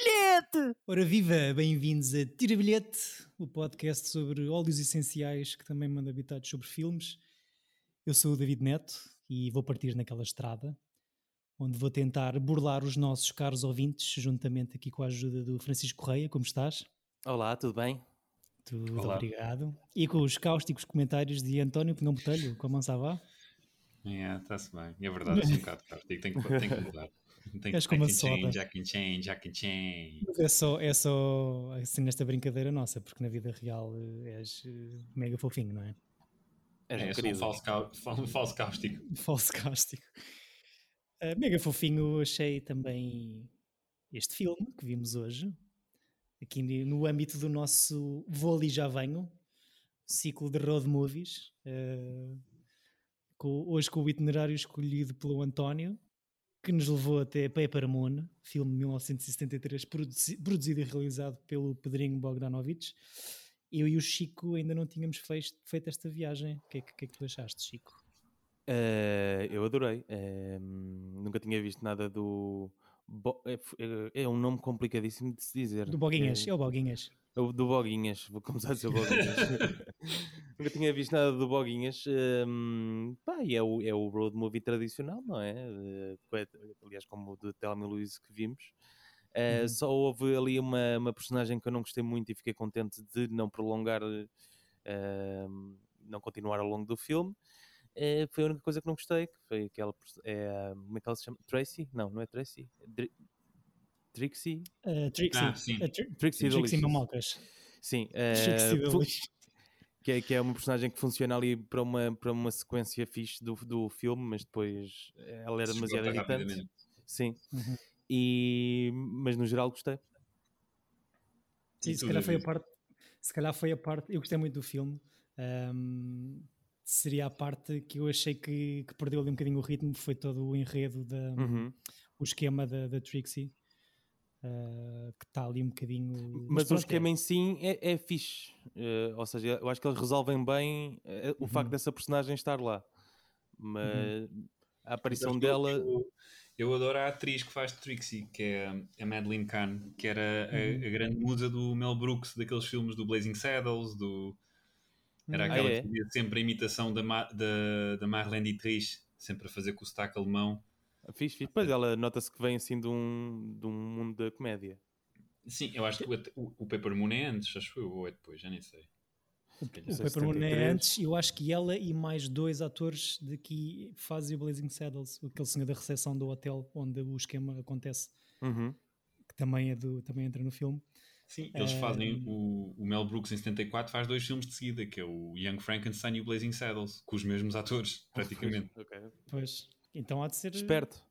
bilhete! Ora viva, bem-vindos a Tira Bilhete, o podcast sobre óleos essenciais que também manda habitados sobre filmes. Eu sou o David Neto e vou partir naquela estrada, onde vou tentar burlar os nossos caros ouvintes, juntamente aqui com a ajuda do Francisco Correia. Como estás? Olá, tudo bem? Tudo Olá. obrigado. E com os cáusticos comentários de António Pinhão Botelho, como a vá? É, está-se bem. É verdade, é um bocado cáustico, tem que, tem que mudar. Tem, és como a soda. Jack and chain, Jack and chain. Mas é só, é só assim nesta brincadeira nossa, porque na vida real eh, és eh, mega fofinho, não é? É, é um falso, um falso cáustico. Falso cáustico. Uh, mega fofinho, achei também este filme que vimos hoje, aqui no âmbito do nosso Vou Ali Já Venho, ciclo de road movies, uh, com, hoje com o itinerário escolhido pelo António, que nos levou até Paper Moon, filme de 1973, produzido e realizado pelo Pedrinho Bogdanovich. Eu e o Chico ainda não tínhamos feito, esta viagem. O que, é, que, é que tu achaste, Chico? Uh, eu adorei. Uh, nunca tinha visto nada do. Bo é, é, um nome complicadíssimo de se dizer. Do Boguinhas, é, é o Boguinhas. O do Boguinhas, vou começar a dizer Boguinhas. Nunca tinha visto nada do Boguinhas. Um, pá, e é o, é o road movie tradicional, não é? Uh, aliás, como o de Telma Luiz que vimos. Uh, uhum. Só houve ali uma, uma personagem que eu não gostei muito e fiquei contente de não prolongar, uh, não continuar ao longo do filme. Uh, foi a única coisa que não gostei, que foi aquela. É, como é que ela se chama? Tracy? Não, não é Tracy. Dr Trixie? Uh, Trixie. Ah, sim. Uh, Trixie, Trixie Mamocas. Sim. Uh, que, é, que é uma personagem que funciona ali para uma, para uma sequência fixe do, do filme, mas depois ela era demasiado irritante. Sim. Uhum. E, mas no geral gostei. Sim, se calhar foi a parte. Se calhar foi a parte. Eu gostei muito do filme. Um, seria a parte que eu achei que, que, perdeu ali um bocadinho o ritmo. Foi todo o enredo, da, uhum. o esquema da, da Trixie uh, que está ali um bocadinho. Mas, Mas o esquema é. em si é, é fixe. Uh, ou seja, eu acho que eles resolvem bem uh, o uhum. facto dessa personagem estar lá. Mas uhum. a aparição dela. Eu, eu, adoro a atriz que faz Trixie, que é a Madeline Kahn, que era a, uhum. a, grande musa do Mel Brooks, daqueles filmes do Blazing Saddles, do. Era hum. aquela ah, é? que fazia sempre a imitação da, da, da Marlene Dietrich, sempre a fazer com o sotaque alemão. Fiz, fiz. Pois ela nota-se que vem assim de um, de um mundo da comédia. Sim, eu acho que o, o Paper Moon é antes, acho que ou é depois, já nem sei. O, o Paper Moon é antes, eu acho que ela e mais dois atores daqui fazem o Blazing Saddles, aquele senhor da recepção do hotel onde o esquema acontece, uhum. que também, é do, também entra no filme. Sim, eles fazem o, o, Mel Brooks em 74 faz dois filmes de seguida, que é o Young Frankenstein e o Blazing Saddles, com os mesmos atores, praticamente. Okay. Pois. Então há de ser. Esperto.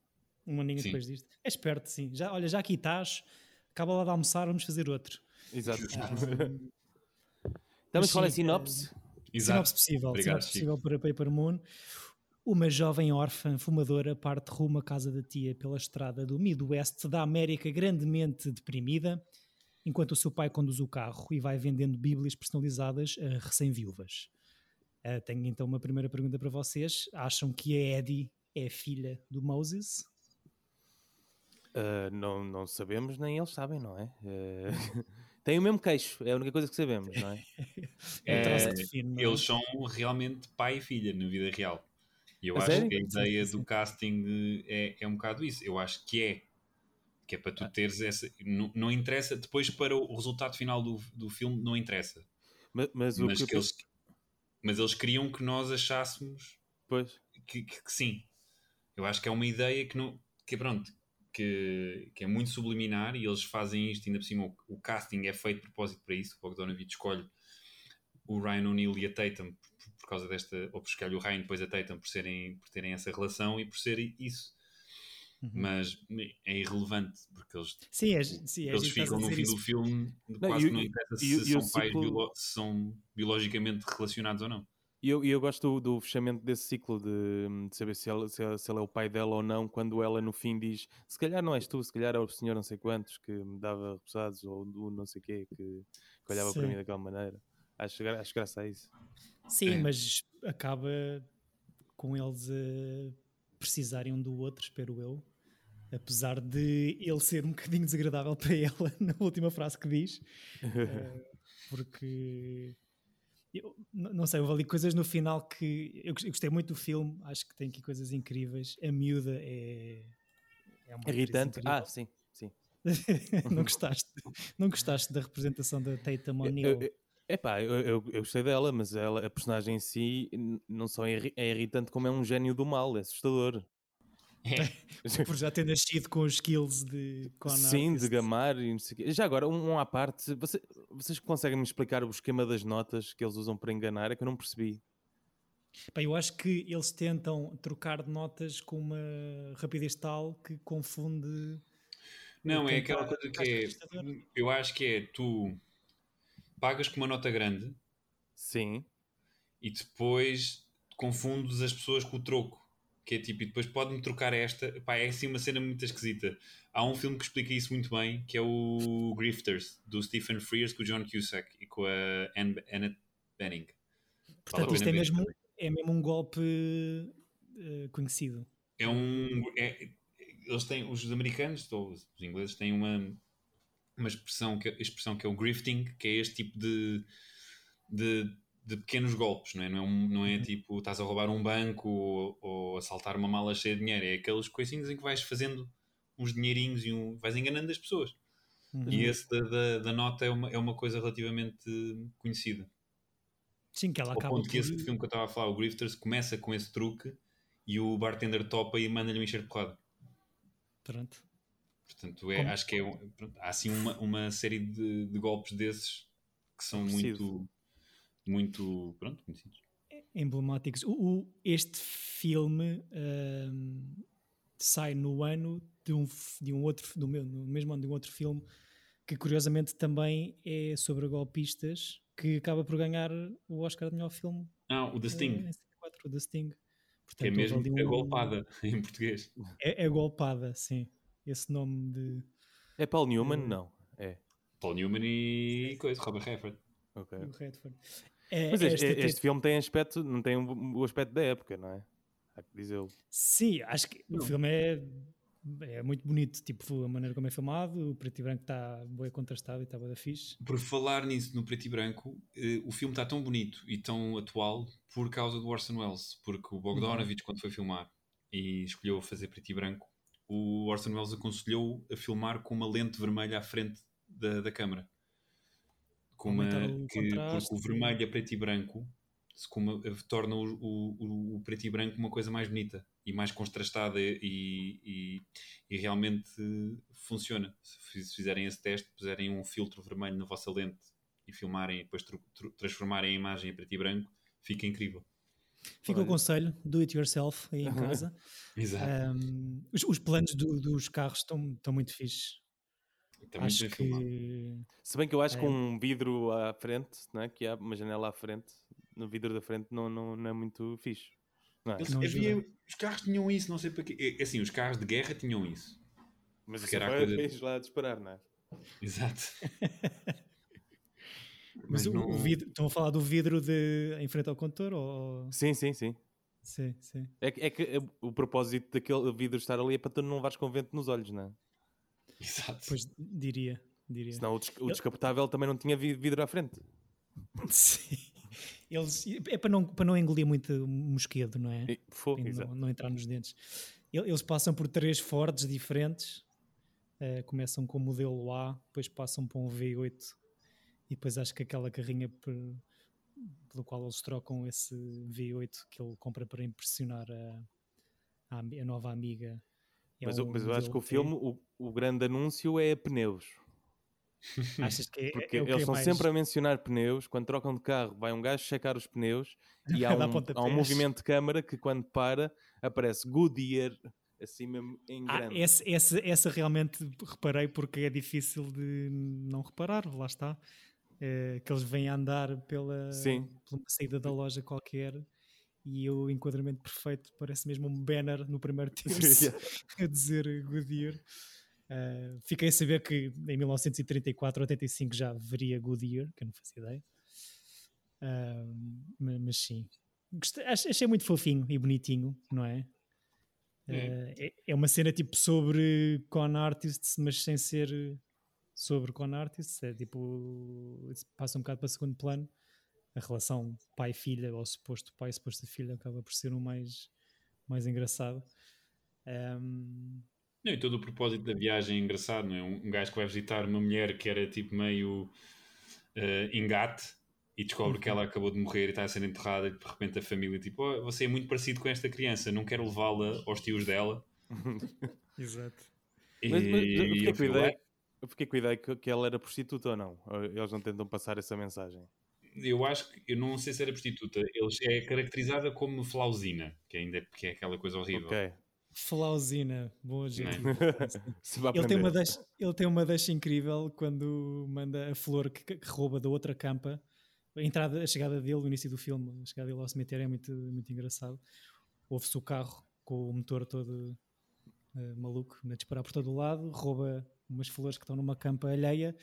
Um aninho sim. depois disto. É esperto, sim. Já, olha, já aqui estás, acaba lá de almoçar, vamos fazer outro. Exato. Estamos qual é a sinopse? Exato. Sinopse possível. Obrigado, sinopse possível para Paper Moon. Uma jovem órfã fumadora parte rumo à casa da tia pela estrada do Midwest da América grandemente deprimida, enquanto o seu pai conduz o carro e vai vendendo bíblias personalizadas a recém-viúvas. Uh, tenho então uma primeira pergunta para vocês. Acham que a Eddie é filha do Moses? Uh, não, não sabemos, nem eles sabem, não é? Uh, tem o mesmo queixo, é a única coisa que sabemos, não é? é define, eles são realmente pai e filha na vida real. E eu a acho sério? que a ideia do casting é, é um bocado isso. Eu acho que é. Que é para tu ah. teres essa. Não, não interessa, depois para o resultado final do, do filme, não interessa. Mas, mas, mas, que eles, mas eles queriam que nós achássemos pois. Que, que, que sim. Eu acho que é uma ideia que não. Que pronto, que, que, é muito subliminar e eles fazem isto, ainda por cima o, o casting é feito de propósito para isso, o Bogdanovich escolhe o Ryan O'Neill e a Tatum por, por, causa desta, ou por escolher o Ryan e depois a Tatum por, serem, por terem essa relação e por ser isso. Uhum. Mas é irrelevante porque eles, sim, é, sim, é eles ficam no fim isso. do filme quase não, não interessa se, são pais ciclo... são biologicamente relacionados ou não. E eu, eu gosto do, do, fechamento desse ciclo de, de saber se, ela, se, se ele é o pai dela ou não, quando ela no fim diz se calhar não és tu, se calhar é o senhor não sei quantos que me dava repousados ou do não sei quê que, que olhava Sim. para mim daquela maneira. Acho, acho graça a isso. Sim, é. mas acaba com eles uh, precisarem um do outro, espero eu. apesar de ele ser um bocadinho desagradável para ela na última frase que diz, uh, porque eu, não sei, houve ali coisas no final que eu, gostei muito do filme, acho que tem aqui coisas incríveis. A miúda é, é uma irritante. Ah, sim, sim. não gostaste, não gostaste da representação da Tatum O'Neill? Epá, eu, eu, eu gostei dela, mas ela, a personagem em si não só é, é irritante como é um gênio do mal, é assustador. É. Por já ter nascido com os skills de Conan. Sim, de gamar e não sei quê. Já agora, um, um à parte, você, vocês conseguem me explicar o esquema das notas que eles usam para enganar? É que eu não percebi. Bem, eu acho que eles tentam trocar de notas com uma rapidez tal que confunde. Não, é aquela coisa que é. Eu acho que é tu pagas com uma nota grande. Sim. E depois confundes as pessoas com o troco. Que é tipo, e depois pode-me trocar esta. Pá, é assim uma cena muito esquisita. Há um filme que explica isso muito bem, que é o Grifters, do Stephen Frears, com o John Cusack e com a Annette Bening. Portanto, isto é mesmo, é mesmo um golpe uh, conhecido. É um. É, eles têm, os americanos, ou os ingleses, têm uma, uma expressão que, expressão que é o grifting, que é este tipo de, de, de pequenos golpes, não é? Não é, um, não é uhum. tipo estás a roubar um banco ou, ou assaltar uma mala cheia de dinheiro, é aqueles coisinhos em que vais fazendo uns dinheirinhos e um, vais enganando as pessoas. Uhum. E esse da, da, da, nota é uma, é uma coisa relativamente conhecida. Sim, que ela acaba. Ao ponto por... que esse filme que eu estava a falar, o Grifters, começa com esse truque e o bartender topa e manda-lhe um encher de porrada. Pronto. Portanto, é, acho que é, pronto, há assim uma, uma série de, de, golpes desses que são muito, muito pronto, conhecidos. É, emblemáticos. O, o, este filme um, sai no ano de um, de um outro, do meu, no mesmo ano de um outro filme que curiosamente também é sobre golpistas que acaba por ganhar o Oscar de melhor filme. Ah, o The Sting. É, o The Sting. Portanto, é mesmo um, a golpada em português. É, é golpada, sim esse nome de. É Paul Newman? Não. É. Paul Newman e coisa, Robert Redford. Ok. É, Mas este, este, este, filme tem aspecto, não tem o aspecto da época, não é? Há que dizê-lo. Sim, acho que não. o filme é, é muito bonito, tipo a maneira como é filmado, o preto e branco está bem contrastado e está bem fixe. Por falar nisso no preto e branco, eh, o filme está tão bonito e tão atual por causa do Orson Welles, porque o Bogdanovich, uhum. quando foi filmar e escolheu fazer preto e branco, o Orson Welles aconselhou a filmar com uma lente vermelha à frente da, da câmara. Com uma, que, porque o vermelho a preto e branco se como, torna o, o, o, preto e branco uma coisa mais bonita e mais contrastada e, e, e realmente funciona. Se fizerem esse teste, puserem um filtro vermelho na vossa lente e filmarem e depois transformarem a imagem em preto e branco, fica incrível. Fica Olha. o conselho, do it yourself aí em casa. Exato. Um, os, os, planos do, dos carros estão, estão muito fixes. Está acho muito que... Se bem que eu acho é. que um vidro à frente, né, que há uma janela à frente, no vidro da frente não, não, não é muito fixe. Não é? não havia, os carros tinham isso, não sei para quê. É, é, assim, os carros de guerra tinham isso. Mas isso era a coisa... lá a disparar, não é? Exato. Mas, o, não... o, vidro, estão a falar do vidro de, em frente ao condutor? Ou... Sim, sim, sim. Sim, sim. É, é que é, o propósito daquele vidro estar ali é para tu não levares com vento nos olhos, não é? Exato. Pois diria, diria. Senão o, des o descapotável também não tinha vidro à frente. Sim. Eles, é para não, para não engolir muito mosquedo, não é? E, não, não, entrar nos dentes. Eles passam por três Fords diferentes. Uh, começam com o modelo A, depois passam para um V8 e depois acho que aquela carrinha por, pelo qual eles trocam esse V8 que ele compra para impressionar a, a, a nova amiga. É mas, um mas eu acho que o filme, o, o grande anúncio é pneus. Achas que é, Porque é eles estão mais... sempre a mencionar pneus. Quando trocam de carro, vai um gajo checar os pneus e há um, há um movimento de câmara que, quando para, aparece Goodyear assim mesmo em ah, grande. Ah, esse, esse, essa realmente reparei porque é difícil de não reparar. Lá está uh, que eles vêm andar pela, pela saída da loja qualquer e o enquadramento perfeito parece mesmo um banner no primeiro terço a dizer Goodyear. Uh, fiquei a saber que em 1934 85 já veria Goodyear, que eu não fazia ideia. Uh, mas, mas, sim, Gostei, achei muito fofinho e bonitinho, não é? Uh, é, é uma cena tipo sobre con artists, mas sem ser sobre con artists. É tipo, passa um bocado para segundo plano. A relação pai-filha, ou suposto pai, suposto filha, acaba por ser o mais, mais engraçado. Um... Não, e todo o propósito da viagem é engraçado, não é? Um gajo que vai visitar uma mulher que era tipo meio uh, engate e descobre uhum. que ela acabou de morrer e está a ser enterrada e de repente a família tipo, oh, você é muito parecido com esta criança, não quero levá-la aos tios dela. Exato. E, mas, mas, eu, fiquei com a ideia, que ela era prostituta ou não. Eles não tentam passar essa mensagem. Eu acho que, eu não sei se era prostituta, eles é caracterizada como flausina, que ainda que é aquela coisa horrível. Ok. Flausina, boa é? gente. ele, tem uma deixa, ele tem uma deixa incrível quando manda a flor que, que, rouba da outra campa. A entrada, a chegada dele, o início do filme, a chegada dele ao cemitério é muito, muito engraçado. Ouve-se o carro com o motor todo uh, maluco a disparar por todo o lado, rouba umas flores que estão numa campa alheia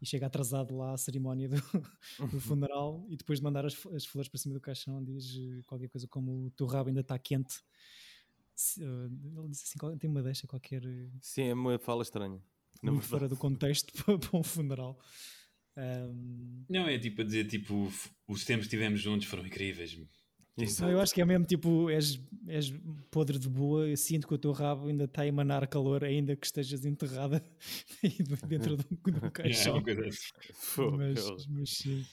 e chega atrasado lá à cerimónia do, do funeral e depois de mandar as, as, flores para cima do caixão diz eh, qualquer coisa como o teu rabo ainda está quente ele disse assim, tem uma deixa qualquer. Eh, Sim, é uma fala estranha. Muito fora do contexto para um funeral. Um... Não, é tipo a dizer, tipo, os tempos que tivemos juntos foram incríveis. Eu acho que é mesmo tipo, és, és podre de boa, eu sinto que o teu rabo ainda está a emanar calor, ainda que estejas enterrada dentro do, do caixão. É, é assim. mas, mas sim.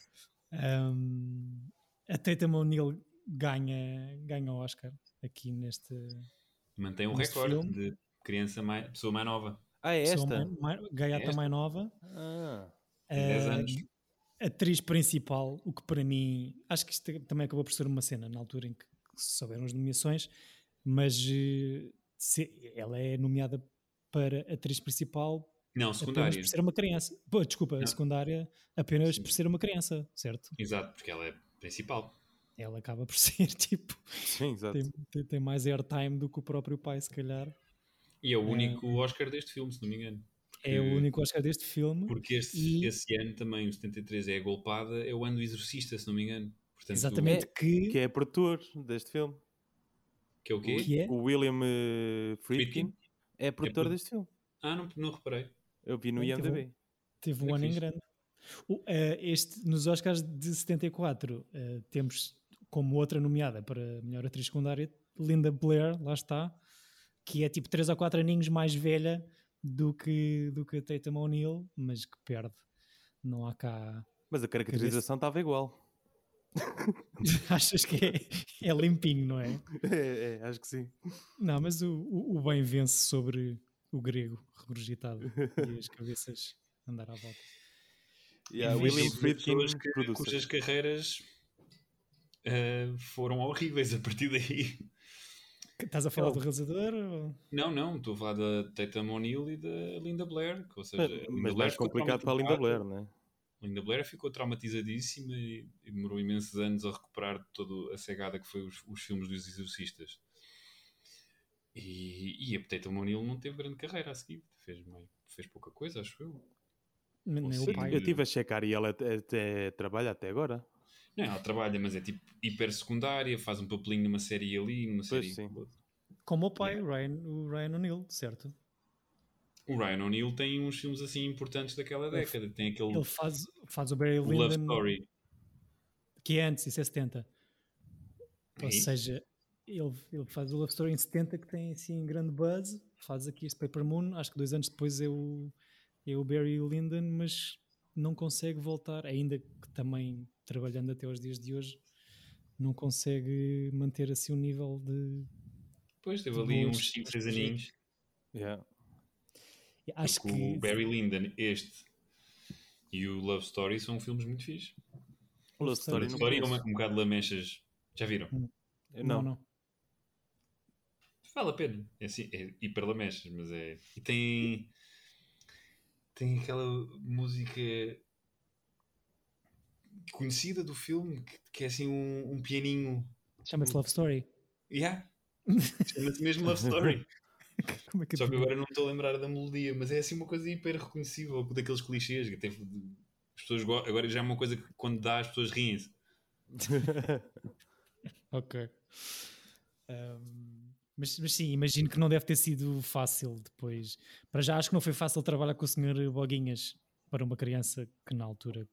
Um, a Tatum O'Neill ganha, ganha o Oscar aqui neste. Mantém o recorde filme. de criança mais, pessoa mais nova. Ah, é esta? Mais, gaiata é mais nova. Ah. Uh, 10 anos. Atriz principal, o que para mim. Acho que isto também acabou por ser uma cena na altura em que souberam as nomeações, mas eh, se, ela é nomeada para atriz principal. Não, secundária. Apenas por ser uma criança. Pô, desculpa, Não. secundária apenas Sim. por ser uma criança, certo? Exato, porque ela é principal ela acaba por ser tipo. Sim, exato. Tem, tem, tem mais airtime do que o próprio pai, se calhar. E é o único é... Oscar deste filme, se não me engano. Porque... É o único Oscar deste filme. Porque este, e... esse ano também, o 73, é a golpada, é o ano do Exorcista, se não me engano. Portanto, Exatamente, o... que... que é produtor deste filme. Que é o quê? Que é? O William uh, Friedkin, é produtor é deste filme. Ah, não, não reparei. Eu vi no IMDb. Teve, teve um ano em grande. O, uh, este, nos Oscars de 74 uh, eh, temos como outra nomeada para melhor atriz secundária, Linda Blair, lá está, que é tipo 3 ou 4 aninhos mais velha do que, do que a Tatum O'Neill, mas que perde. Não há cá. Mas a caracterização estava igual. Achas que é, é, limpinho, não é? é? é? acho que sim. Não, mas o, o, o bem vence sobre o grego regurgitado e as cabeças andar à volta. Yeah, William Friedkin, que, cujas carreiras uh, foram horríveis a partir daí. Estás a falar do realizador? Ou... Não, não, estou a falar da Tatum O'Neill e da Linda Blair. Ou seja, é, mas Blair mais complicado para a Linda Blair, não é? Linda Blair ficou traumatizadíssima e, e, demorou imensos anos a recuperar toda a cegada que foi os, os filmes dos exorcistas. E, e a Tatum O'Neill não teve grande carreira a seguir, fez, fez pouca coisa, acho eu. eu, eu estive a checar e ela até, até trabalha até agora. Não, ela trabalha, mas é tipo hiper secundária, faz um papelinho numa série ali, numa série. Sim. Como o pai, o Ryan, o Ryan O'Neill, certo? O Ryan O'Neill tem uns filmes assim importantes daquela década. Tem aquele. Ele faz, faz o Barry Lyndon. Love Story. Que é antes, isso é 70. Ou seja, ele, ele faz o Love Story em 70 que tem assim grande buzz. Faz aqui este Paper Moon. Acho que dois anos depois é o, é o Barry Lyndon, mas não consegue voltar, ainda que também trabalhando até aos dias de hoje, não consegue manter assim o um nível de. Pois, teve ali uns 5, 6 aninhos. Yeah. Acho Porque que... o Barry Lyndon, este e o Love Story são filmes muito fixes. O Love Story, Love Story é um, um bocado de lamechas. Já viram? Hum. Não, não. Vale a pena. É, assim, é hiper lamechas, mas é. E tem. Tem aquela música conhecida do filme, que, que é assim um, um pianinho. Chama-se Love Story. Yeah. Chama-se mesmo Love Story. é que Só que agora não estou a lembrar da melodia, mas é assim uma coisa hiper reconhecível daqueles clichês que até as pessoas agora já é uma coisa que quando dá as pessoas riem-se. ok. Um, Mas, mas sim, imagino que não deve ter sido fácil depois. Para já acho que não foi fácil trabalhar com o Sr. Boguinhas para uma criança que na altura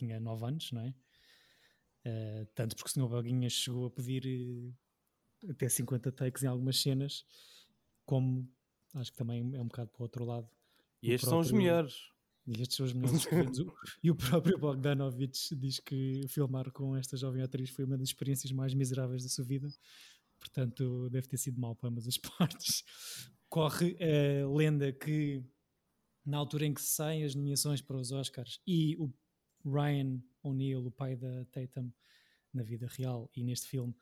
tinha 9 anos, não é? Uh, tanto porque o Sr. Boguinhas chegou a pedir uh, até 50 takes em algumas cenas, como acho que também é um bocado para o outro lado. E estes próprio, são os melhores. E estes são os melhores E o próprio Bogdanovich diz que filmar com esta jovem atriz foi uma das experiências mais miseráveis da sua vida. Portanto, deve ter sido mal para ambas as partes. Corre a lenda que na altura em que saem as nomeações para os Oscars e o Ryan O'Neill, o pai da Tatum, na vida real e neste filme,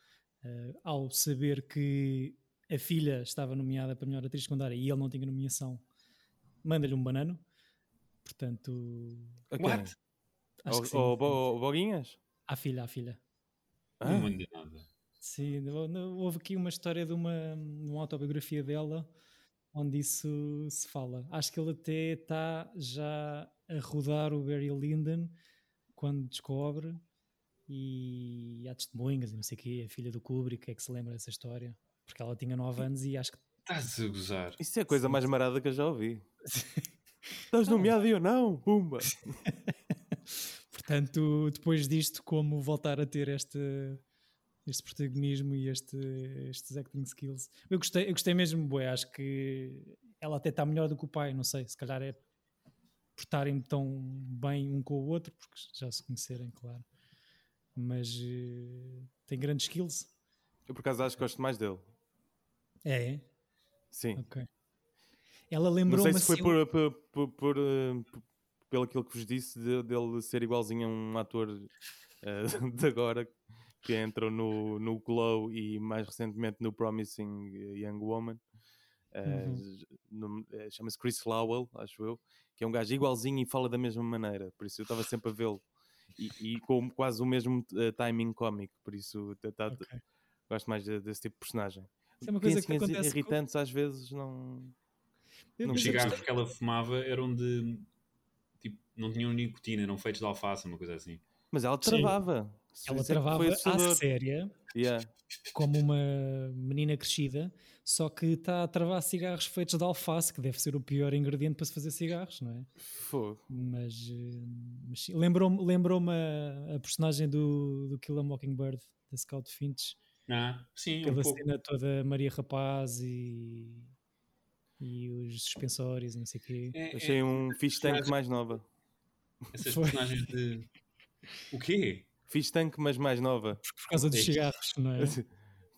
uh, ao saber que a filha estava nomeada para melhor atriz secundária e ele não tinha nomeação, manda-lhe um banano. Portanto. Okay. What? Acho o, que sim. O, o, o Boguinhas? À filha, à filha. Ah? Não mandei nada. Sim, houve aqui uma história de uma, uma autobiografia dela onde isso se fala. Acho que ele até está já a rodar o Barry Lyndon quando descobre e há testemunhas e não sei o quê, a filha do Kubrick é que se lembra dessa história, porque ela tinha 9 anos e acho que... Estás a gozar. Isso é a coisa Sim. mais marada que eu já ouvi. Estás nomeado e eu não, pumba! Portanto, depois disto, como voltar a ter este, este protagonismo e este, estes acting skills. Eu gostei, eu gostei mesmo, bué, acho que ela até está melhor do que o pai, não sei, se calhar é por estarem tão bem um com o outro, porque já se conhecerem, claro. Mas uh, tem grandes skills. Eu por acaso acho que gosto mais dele. É? Sim. Ok. Ela lembrou Não sei se foi assim por, por, por, por, uh, pelo aquilo que vos disse, de, dele ser igualzinho a um ator uh, de agora que entram no, no Glow e mais recentemente no Promising Young Woman. Uhum. Uh, Chama-se Chris Lowell, acho eu, que é um gajo igualzinho e fala da mesma maneira, por isso eu estava sempre a vê-lo. E, e, com quase o mesmo uh, timing cómico, por isso tá, tá, okay. gosto mais desse tipo de personagem. Isso é uma coisa que acontece irritantes com... às vezes não. não Os cigarros que ela fumava eram de. Tipo, não tinham nicotina, eram feitos de alface, uma coisa assim. Mas ela travava. Ela travava à séria, yeah. como uma menina crescida, só que está a travar cigarros feitos de alface, que deve ser o pior ingrediente para se fazer cigarros, não é? Fogo. Mas, eh, mas lembrou-me lembrou a, a, personagem do, do Kill a Mockingbird, da Scout Finch. Ah, sim, Pela um cena pouco. toda Maria Rapaz e, e os suspensórios e não sei o quê. É, Achei é, um fish tank mais nova. Essas personagens de o quê? Fiz tanque, mas mais nova. Por, causa dos cigarros, não é?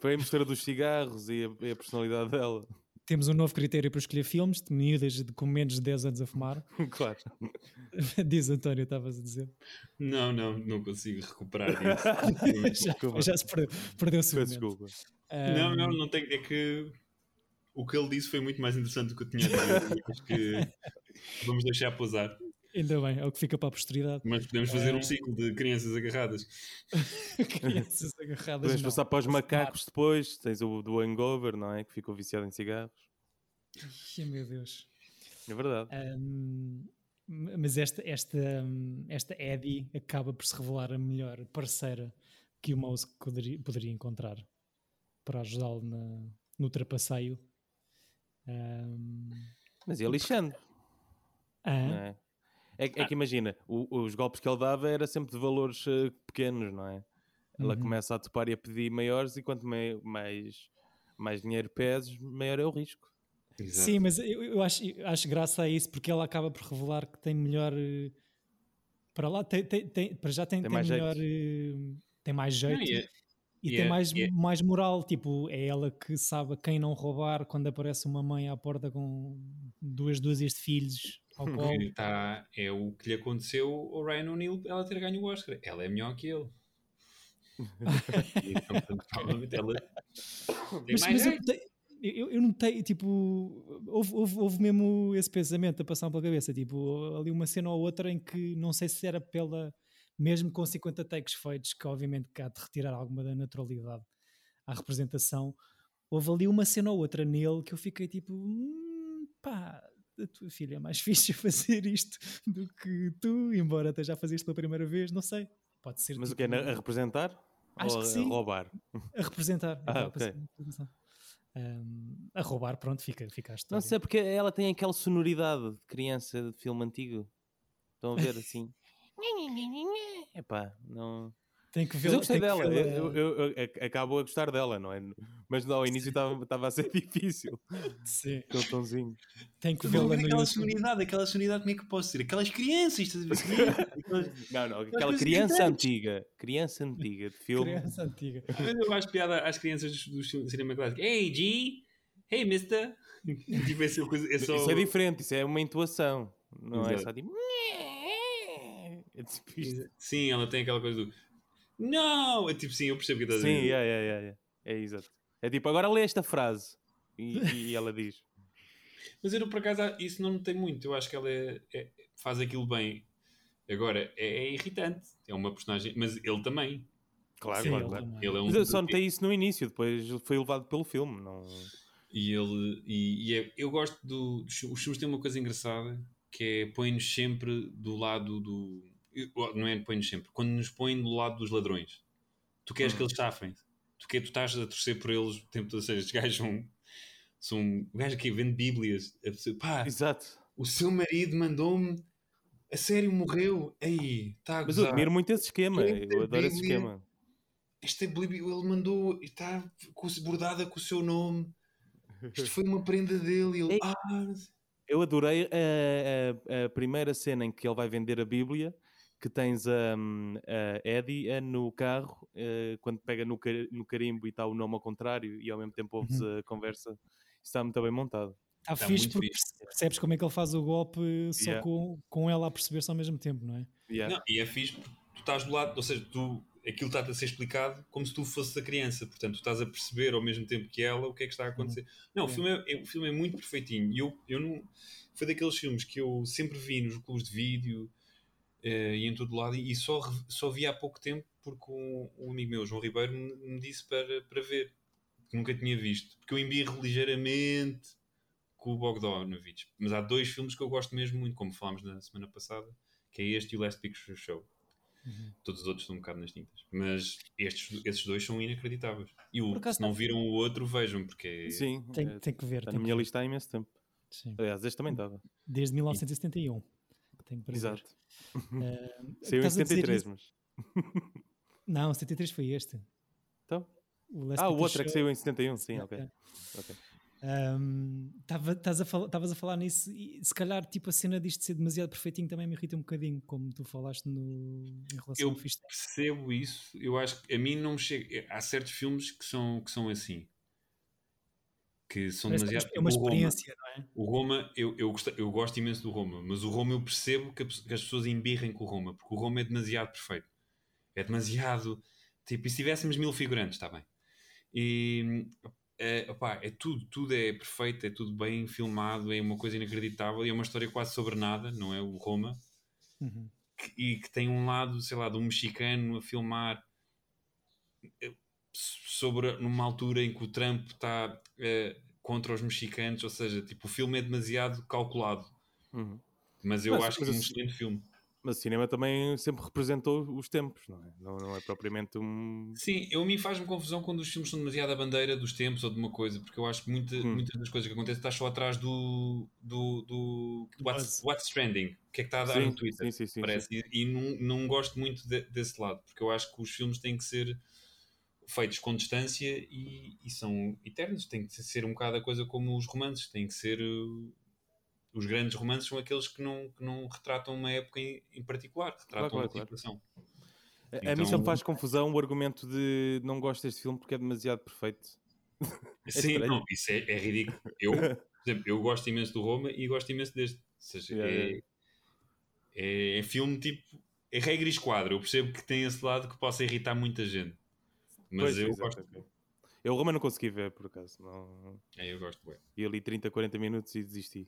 Foi a mistura dos cigarros e a, e a, personalidade dela. Temos um novo critério para escolher filmes de miúdas de, com menos de 10 anos a fumar. claro. Diz António, estavas a dizer. Não, não, não consigo recuperar isso. já, já, se perdeu, perdeu-se Desculpa. Um... Não, não, não tem. É que o que ele disse foi muito mais interessante do que eu tinha a dizer. Acho que vamos deixar pousar. Ainda bem, é o que fica para a posteridade. Mas podemos fazer é... um ciclo de crianças agarradas. crianças agarradas. Podemos passar para os macacos depois. Tens o do hangover, não é? Que ficou viciado em cigarros. Ai, meu Deus. É verdade. Um, mas esta, esta, esta Eddie acaba por se revelar a melhor parceira que o Mouse poderia, poderia encontrar para ajudá-lo no trapasseio. Um, mas e Alexandre? Ah, é? É, é que imagina, o, os golpes que ele dava era sempre de valores uh, pequenos, não é? Ela uhum. começa a topar e a pedir maiores e quanto mais, mais dinheiro peses, maior é o risco. Exato. Sim, mas eu, eu, acho, eu acho graça a isso porque ela acaba por revelar que tem melhor. Uh, para lá, tem, tem, tem, para já tem, tem, tem melhor. Uh, tem mais jeito. Não, e, e tem mais, mais moral, tipo, é ela que sabe quem não roubar quando aparece uma mãe à porta com duas dúzias de filhos ao colo. Tá, é o que lhe aconteceu ao Ryan O'Neill ela ter ganho o Oscar. Ela é melhor que ele. então, provavelmente ela tem mas, mais mas eu, eu, não tenho, tipo, houve, houve, houve, mesmo esse pensamento a passar pela cabeça, tipo, ali uma cena ou outra em que não sei se era pela, mesmo com 50 takes feitos, que obviamente há de retirar alguma da naturalidade à representação, houve ali uma cena ou outra nele que eu fiquei tipo, hum, pá, a tua filha é mais fixe a fazer isto do que tu, embora até já fazeste pela primeira vez, não sei. Pode ser. Mas tipo, o que é? A representar? Acho ou que sim. A roubar? A representar. Ah, ok. um, a roubar, pronto, fica, fica a Não história. sei, porque ela tem aquela sonoridade de criança de filme antigo. Estão a ver assim? Epá, não. Tem que Mas ver eu gostei tem que dela, vê-la- eu, eu- eu- eu acabo a gostar dela, não é? Mas não, ao início estava a ser difícil. Sim, Aquele tonzinho. tem que vê-la ver no aquela sonoridade, aquela sonoridade, como é que posso dizer? Aquelas crianças, estás ver? Aquelas- Não, não, aquela criança antiga, criança antiga de filme. Criança antiga. Mas eu acho piada às crianças do, do cinema clássico. Hey, G! Hey, mister! tipo, essa coisa, é só... Isso é diferente, isso é uma intuação. Não é Exato. só tipo. É tipo isto. Sim, ela tem aquela coisa do... Não! É tipo, sim, eu percebo o que estás a Sim, dizer. yeah, yeah, yeah, yeah. é exato. É tipo, agora lê esta frase. E, e ela diz. Mas eu, por acaso, isso não notei muito. Eu acho que ela é- é- faz aquilo bem. Agora, é, é irritante. É uma personagem... Mas ele também. Claro, Sim, claro, ele também. Ele é um... Mas eu só notei isso no início, depois foi levado pelo filme. Não... E ele e, e é- eu gosto do os filmes têm uma coisa engraçada que é põe-nos sempre do lado do não é põe-nos sempre quando nos põe do lado dos ladrões tu queres Hum. que eles safem tu, quer, tu estás a torcer por eles o tempo todo ou seja, estes gajos são, são o gajo que vende bíblias pessoa, pá, Exato. o seu marido mandou-me a sério morreu aí está a Mas eu admiro muito esse esquema. Quem tem Eu adoro esse esquema. esta Bíblia ele mandou e está com- bordada com o seu nome isto foi uma prenda dele ele, ah. Eu adorei a, a- a primeira cena em que ele vai vender a Bíblia, que tens a, a Eddie eh, no carro, eh, quando pega no, car- no carimbo e está o nome ao contrário, e ao mesmo tempo ouves a conversa. Está muito bem montado. Está Tá fixe porque fixe. percebes como é que ele faz o golpe só Yeah. com, com ela a perceber-se ao mesmo tempo, não é? Yeah. Não, e é fixe porque tu estás do lado, ou seja, tu, aquilo está-te a ser explicado como se tu fosses a criança, portanto tu estás a perceber ao mesmo tempo que ela o que é que está a acontecer. Não, o filme, é, é- o filme é muito perfeitinho e eu, eu não. Foi daqueles filmes que eu sempre vi nos clubes de vídeo e em todo lado e só, só vi há pouco tempo porque um, um amigo meu, João Ribeiro, me, me disse para, para ver, que nunca tinha visto, porque eu embirro ligeiramente com o Bogdanovich. Mas há dois filmes que eu gosto mesmo muito, como falámos na semana passada, que é este e o Last Picture Show. Uhum. Todos os outros estão um bocado nas tintas. Mas estes, esses dois são inacreditáveis. E o, se não tá- viram o outro, vejam, porque é- Sim, Tem, eh, tem que ver. está tem na que minha ver. lista há imenso tempo. Sim. Aliás, este também estava. Desde 1971. Tenho para. Exato. Eh, Saiu em estás a dizer 73, isso- mas. Não, 73 foi este. Então? O Ah, o outro é que Show. saiu em 71, sim, ok. É. ok. Ahm, tava- Estavas a, a falar nisso e se calhar tipo a cena disto ser demasiado perfeitinho também me irrita um bocadinho, como tu falaste no, em relação Eu ao Fist. percebo isso. Eu acho que a mim não me chega. Há certos filmes que são, que são assim. Que são Parece demasiado. é uma o Roma. experiência, não é? O Roma, eu, eu, gosto, eu gosto imenso do Roma, mas o Roma eu percebo que, as pessoas embirrem com o Roma, porque o Roma é demasiado perfeito. É demasiado. Tipo, e se tivéssemos mil figurantes, está bem. E. É, opá, é tudo, tudo é perfeito, é tudo bem filmado, é uma coisa inacreditável e é uma história quase sobre nada, não é? O Roma, Uhum. que- e que tem um lado, sei lá, de um mexicano a filmar sobre numa altura em que o Trump está eh, contra os mexicanos, ou seja, tipo, o filme é demasiado calculado, Uhum. mas eu Mas- acho que mas é um excelente filme. Mas o cinema também sempre representou os tempos, não é? Não, não é propriamente um. Sim, eu a mim faz-me confusão quando os filmes são demasiado à bandeira dos tempos ou de uma coisa, porque eu acho que muita, Hum. muitas das coisas que acontecem está só atrás do, do, do what's, what's trending, o que é que está a dar Sim, no Twitter. sim, sim, sim, parece. E, e não, não gosto muito de- desse lado, porque eu acho que os filmes têm que ser feitos com distância e, e são eternos. Tem que ser um bocado a coisa como os romances, tem que ser. uh, os grandes romances são aqueles que não, que não retratam uma época em, em particular, retratam claro, uma claro. situação. A- A mim Então- só me faz confusão o argumento de não gosto deste filme porque é demasiado perfeito. Sim, estranho. não, isso é, é ridículo. Eu, por exemplo, eu gosto imenso do Roma e gosto imenso deste. Ou seja, Yeah, é, yeah. é, é filme tipo. É regra e esquadro. Eu percebo que tem esse lado que possa irritar muita gente. Mas Pois, eu gosto. Eu o Roma não consegui ver, por acaso. Não... É, eu gosto, bué. E ali 30, 40 minutos e desisti.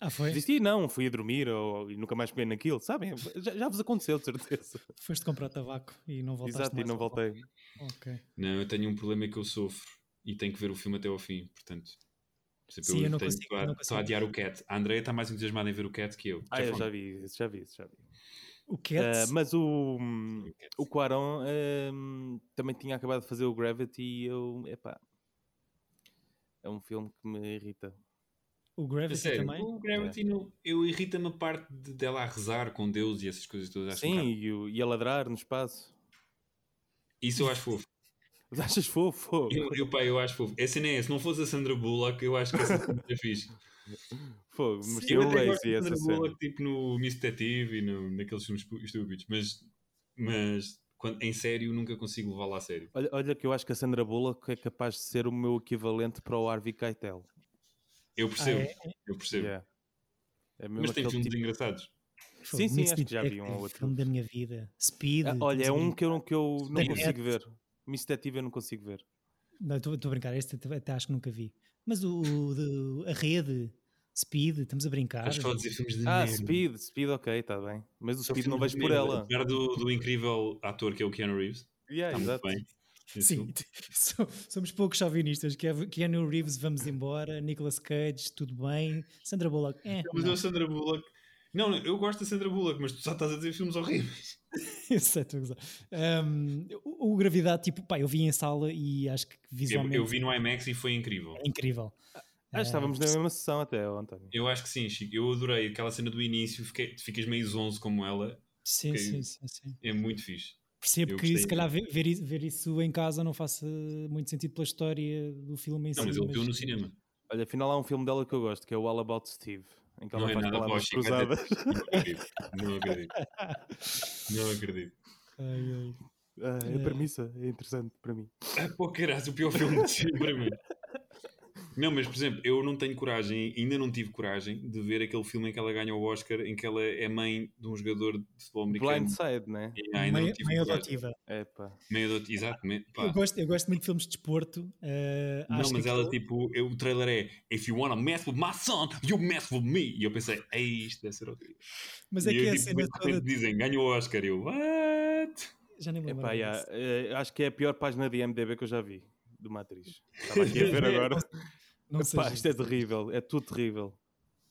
Ah, foi? Desisti não, fui a dormir ou, e nunca mais peguei naquilo, sabem? Já, já vos aconteceu, de certeza. Foste comprar tabaco e não voltaste Exato, e não voltei. Ok. Não, eu tenho um problema que eu sofro e tenho que ver o filme até ao fim. Portanto, Sim, eu não tenho- consigo, estou a- eu não estou a consigo. adiar o Cat. A Andrea está mais entusiasmada em ver o Cat que eu. Ah, eu falamos? já vi, isso já vi, isso já vi. O Cats, mas o, O Cats. o Quaron ahm, também tinha acabado de fazer o Gravity e eu, epá, É um filme que me irrita. O Gravity sério, também? o Gravity não, eu irrita-me a parte de, dela a rezar com Deus e essas coisas todas. Um Sim, bocado- e, o- e a ladrar no espaço. Isso eu acho fofo. Mas achas fofo? Eu, eu, pá, eu acho fofo. Essa nem é. Se não fosse a Sandra Bullock, eu acho que essa é muito fixe. Fogo, merecia Eu race da essa cena. Bullock, tipo no Miss Detective e no, naqueles filmes estúpidos, mas, mas quando, em sério nunca consigo levá-la a sério. Olha, olha que eu acho que a Sandra Bullock é capaz de ser o meu equivalente para o Harvey Keitel. Eu percebo, Ah, é? eu percebo. Yeah. É mesmo Mas tem filmes tipo- engraçados. Sim, sim, Miss acho que já vi um ou outro. filme da minha vida. Speed. Ah, olha, é um que eu, brincar. que eu não consigo ver. Miss Detective eu não consigo ver. Não, estou a brincar, este até acho que nunca vi. Mas o, o de- a rede, Speed, estamos a brincar. Estás só a dizer filmes de Ah. Speed, Speed, ok, está bem. Mas o Só Speed não vejo por ela. Apesar do, do incrível ator que é o Keanu Reeves. Yeah, Está exato. muito bem. Sim, somos poucos chauvinistas. Keanu Reeves, vamos embora. Nicolas Cage, tudo bem. Sandra Bullock, é. Mas não. eu, Sandra Bullock. Não, não, eu gosto da Sandra Bullock, mas tu só estás a dizer filmes horríveis. Eu sei, estou a gozar. Um, o, o Gravidade, tipo, pá, eu vi em sala e acho que Eu, visualmente eu vi no IMAX e foi incrível. é incrível. Ah, estávamos na mesma sessão até, António. Eu acho que sim, Chico. Eu adorei aquela cena do início. Fiquei, ficas meio zonzo como ela. Sim, sim, sim, sim. É muito fixe. Percebo Eu que se calhar ver, ver isso- ver isso em casa não faça muito sentido pela história do filme em Não, si. mas ele viu no cinema. Olha, afinal há um filme dela que eu gosto, que é o All About Steve, em que ela Não é faz nada para o palavras Chico. cruzadas. Não acredito. Não acredito. Não acredito. Ai, ai. Ah, a premissa é interessante para mim. Ah, pô, caralho, o pior filme de sempre para mim. Não, mas por exemplo, eu não tenho coragem, ainda não tive coragem de ver aquele filme em que ela ganha o Oscar, em que ela é mãe de um jogador de futebol americano. Blindside, né? E ainda Meio, não tive meio adotiva. É pá. Meio adot- Exato, meio- pá. Eu gosto, eu gosto muito de filmes de desporto. eh, Não, acho mas que ela aquilo- tipo, eu- o trailer é If you wanna mess with my son, you mess with me. E eu pensei, ei, isto deve ser horrível. Mas é e que eu, a tipo, cena de repente toda. dizem, ganhou o Oscar. E eu, what? Já nem me lembro. Epá, yeah, disso. eh, acho que é a pior página de IMDB que eu já vi, de uma atriz. Estava aqui a ver agora. Não Epá, seja isto é terrível, é tudo terrível.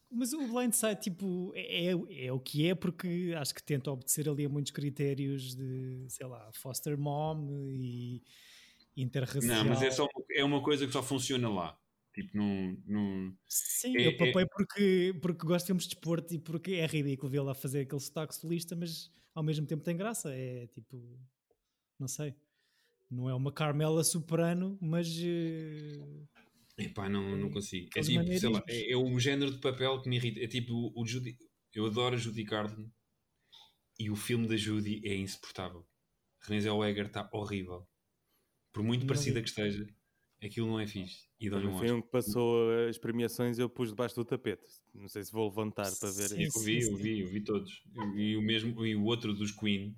Mas o Blindside, tipo, é, é, é o que é, porque acho que tenta obedecer ali a muitos critérios de, sei lá, foster mom e interracial. Não, mas é, só, uma- é uma coisa que só funciona lá. Tipo, não. não... Sim, é- eu papei porque, porque gosto de filmes de desporto e porque é ridículo vê-la a fazer aquele sotaque solista, mas ao mesmo tempo tem graça. É tipo, não sei. Não é uma Carmela Soprano, mas eh, Epá, não, não consigo. É tipo, sei lá, é, é o género de papel que me irrita. É tipo, o, o Judy. Eu adoro a Judy Garland e o filme da Judy é insuportável. Renée Zellweger está horrível. Por muito Não parecida vi. que esteja, aquilo não é fixe. E dá-lhe um Foi Oscar. um que passou as premiações eu pus debaixo do tapete. Não sei se vou levantar para ver Sim, isso. Eu vi, eu vi, eu vi todos. Eu- E o mesmo, e o outro dos Queen.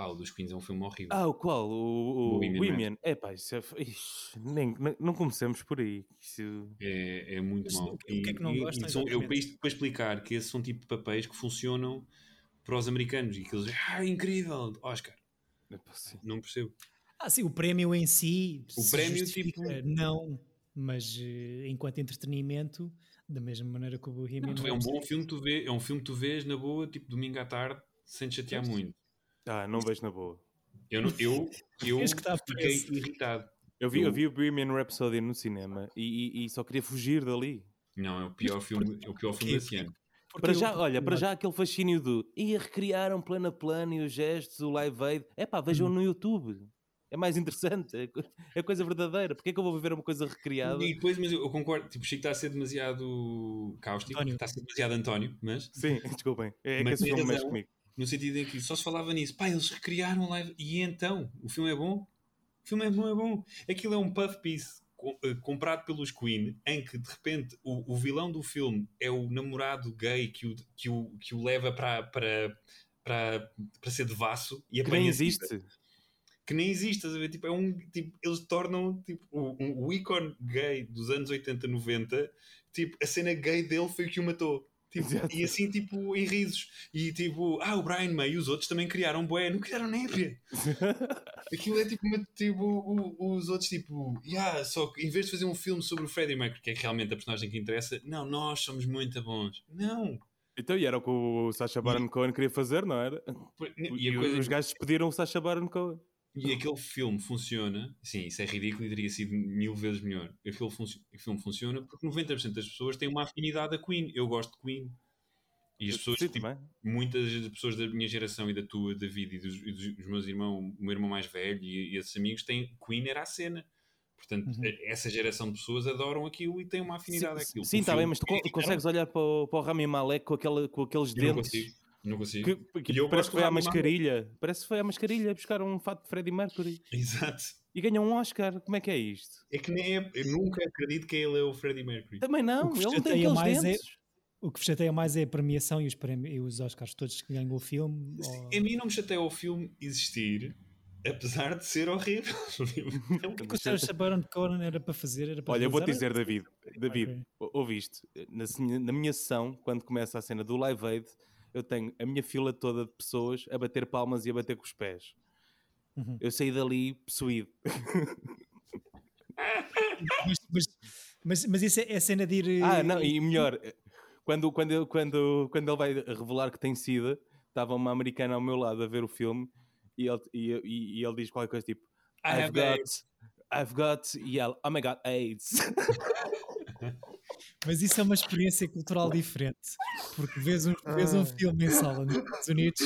Pá, o dos Queens é um filme horrível. Ah, o qual? O, o Bohemian. É pá, isso é. Ixi, nem, não comecemos por aí. Isso... É, é muito mau. o que- é que não gostam são- eu, para isto para explicar que esses são tipo de papéis que funcionam para os americanos e que eles ah, incrível, Oscar. Sim. Não percebo. ah, sim, o prémio em si, O se prémio, tipo- não, mas eh, enquanto entretenimento, da mesma maneira que o Bohemian Não, tu- é um bom filme, tu vê, é um filme que tu vês na boa, tipo domingo à tarde, sem te chatear muito. Ah, não vejo na boa. Eu, não, eu, eu que fiquei irritado. Eu vi, eu Eu- vi o Bohemian Rhapsody no cinema e, e- e só queria fugir dali. Não, é o pior filme, é o pior filme desse ano. Porque Para eu- já, olha, para já aquele fascínio do e recriaram plano a plano e os gestos, o live aid. É pá, vejam Hum. no YouTube. É mais interessante, é, é coisa verdadeira. Porquê é que eu vou ver uma coisa recriada? E depois, mas eu, eu concordo, tipo, o Chico está a ser demasiado cáustico, António. está a ser demasiado António, mas Sim, desculpem. É que Mas esse tem filme mexe comigo. No sentido em que só se falava nisso, pá, eles recriaram live, e então, o filme é bom? O filme é bom, é bom. Aquilo é um puff piece eh, comprado pelos Queen, em que de repente o, o vilão do filme é o namorado gay que o, que o, que o leva para, para, para, para ser devasso e Que nem existe. que nem existe, a ver? Tipo, é um, tipo, eles tornam tipo, o, um- o ícone gay dos anos 80, 90, tipo, a cena gay dele foi o que o matou. Tipo, e assim, tipo, em risos. E tipo, ah, o Brian May e os outros também criaram bué, não criaram népia. Aquilo é tipo, tipo o- os outros, tipo, yeah, só que em vez de fazer um filme sobre o Freddie Mercury, que é realmente a personagem que interessa, não, nós somos muito bons. Não. Então, e era o que o Sacha Baron Cohen queria fazer, não era? E E, a coisa os gajos pediram o Sacha Baron Cohen. E aquele filme funciona, sim, isso é ridículo e teria sido mil vezes melhor. Aquele filme funciona porque 90% das pessoas têm uma afinidade a Queen. Eu gosto de Queen. E as pessoas, Sim, tipo, muitas das pessoas da minha geração e da tua, David, e dos, e dos- meus irmãos, o meu irmão mais velho e, e esses amigos, têm Queen era a cena. Portanto, Uhum. e- essa geração de pessoas adoram aquilo e têm uma afinidade àquilo. Sim, está bem, mas tu con- consegues olhar para o, para o Rami Malek com, aquela, com aqueles dentes. Não consigo. Que, que E eu parece que foi à mascarilha. Parece que foi à mascarilha buscar um fato de Freddie Mercury Exato. e ganhou um Oscar. Como é que é isto? É que nem é, eu nunca acredito que ele é o Freddie Mercury. Também não, ele não tem aqueles mais é- dentes. O que vos chateia mais é a premiação e os, prémios, e os Oscars todos que ganham o filme. ou- A mim não me chateia o filme existir, apesar de ser horrível. O que é que o Sacha Baron Cohen era para fazer? Era para Olha, eu vou-te dizer, David, David, ou- ouviste, na, na minha sessão, quando começa a cena do Live Aid, eu tenho a minha fila toda de pessoas a bater palmas e a bater com os pés. Uhum. Eu saí dali possuído. Mas, mas, mas, mas isso é, é cena de ir. Ah, não, e melhor, quando, quando, ele- quando, quando ele vai revelar que tem SIDA, estava uma americana ao meu lado a ver o filme e ele, e, e- ele diz qualquer coisa tipo I've got, AIDS." I've got, e ela, oh my god, AIDS. Mas isso é uma experiência cultural diferente. Porque vês um, vês um Ai. filme em sala nos Estados Unidos,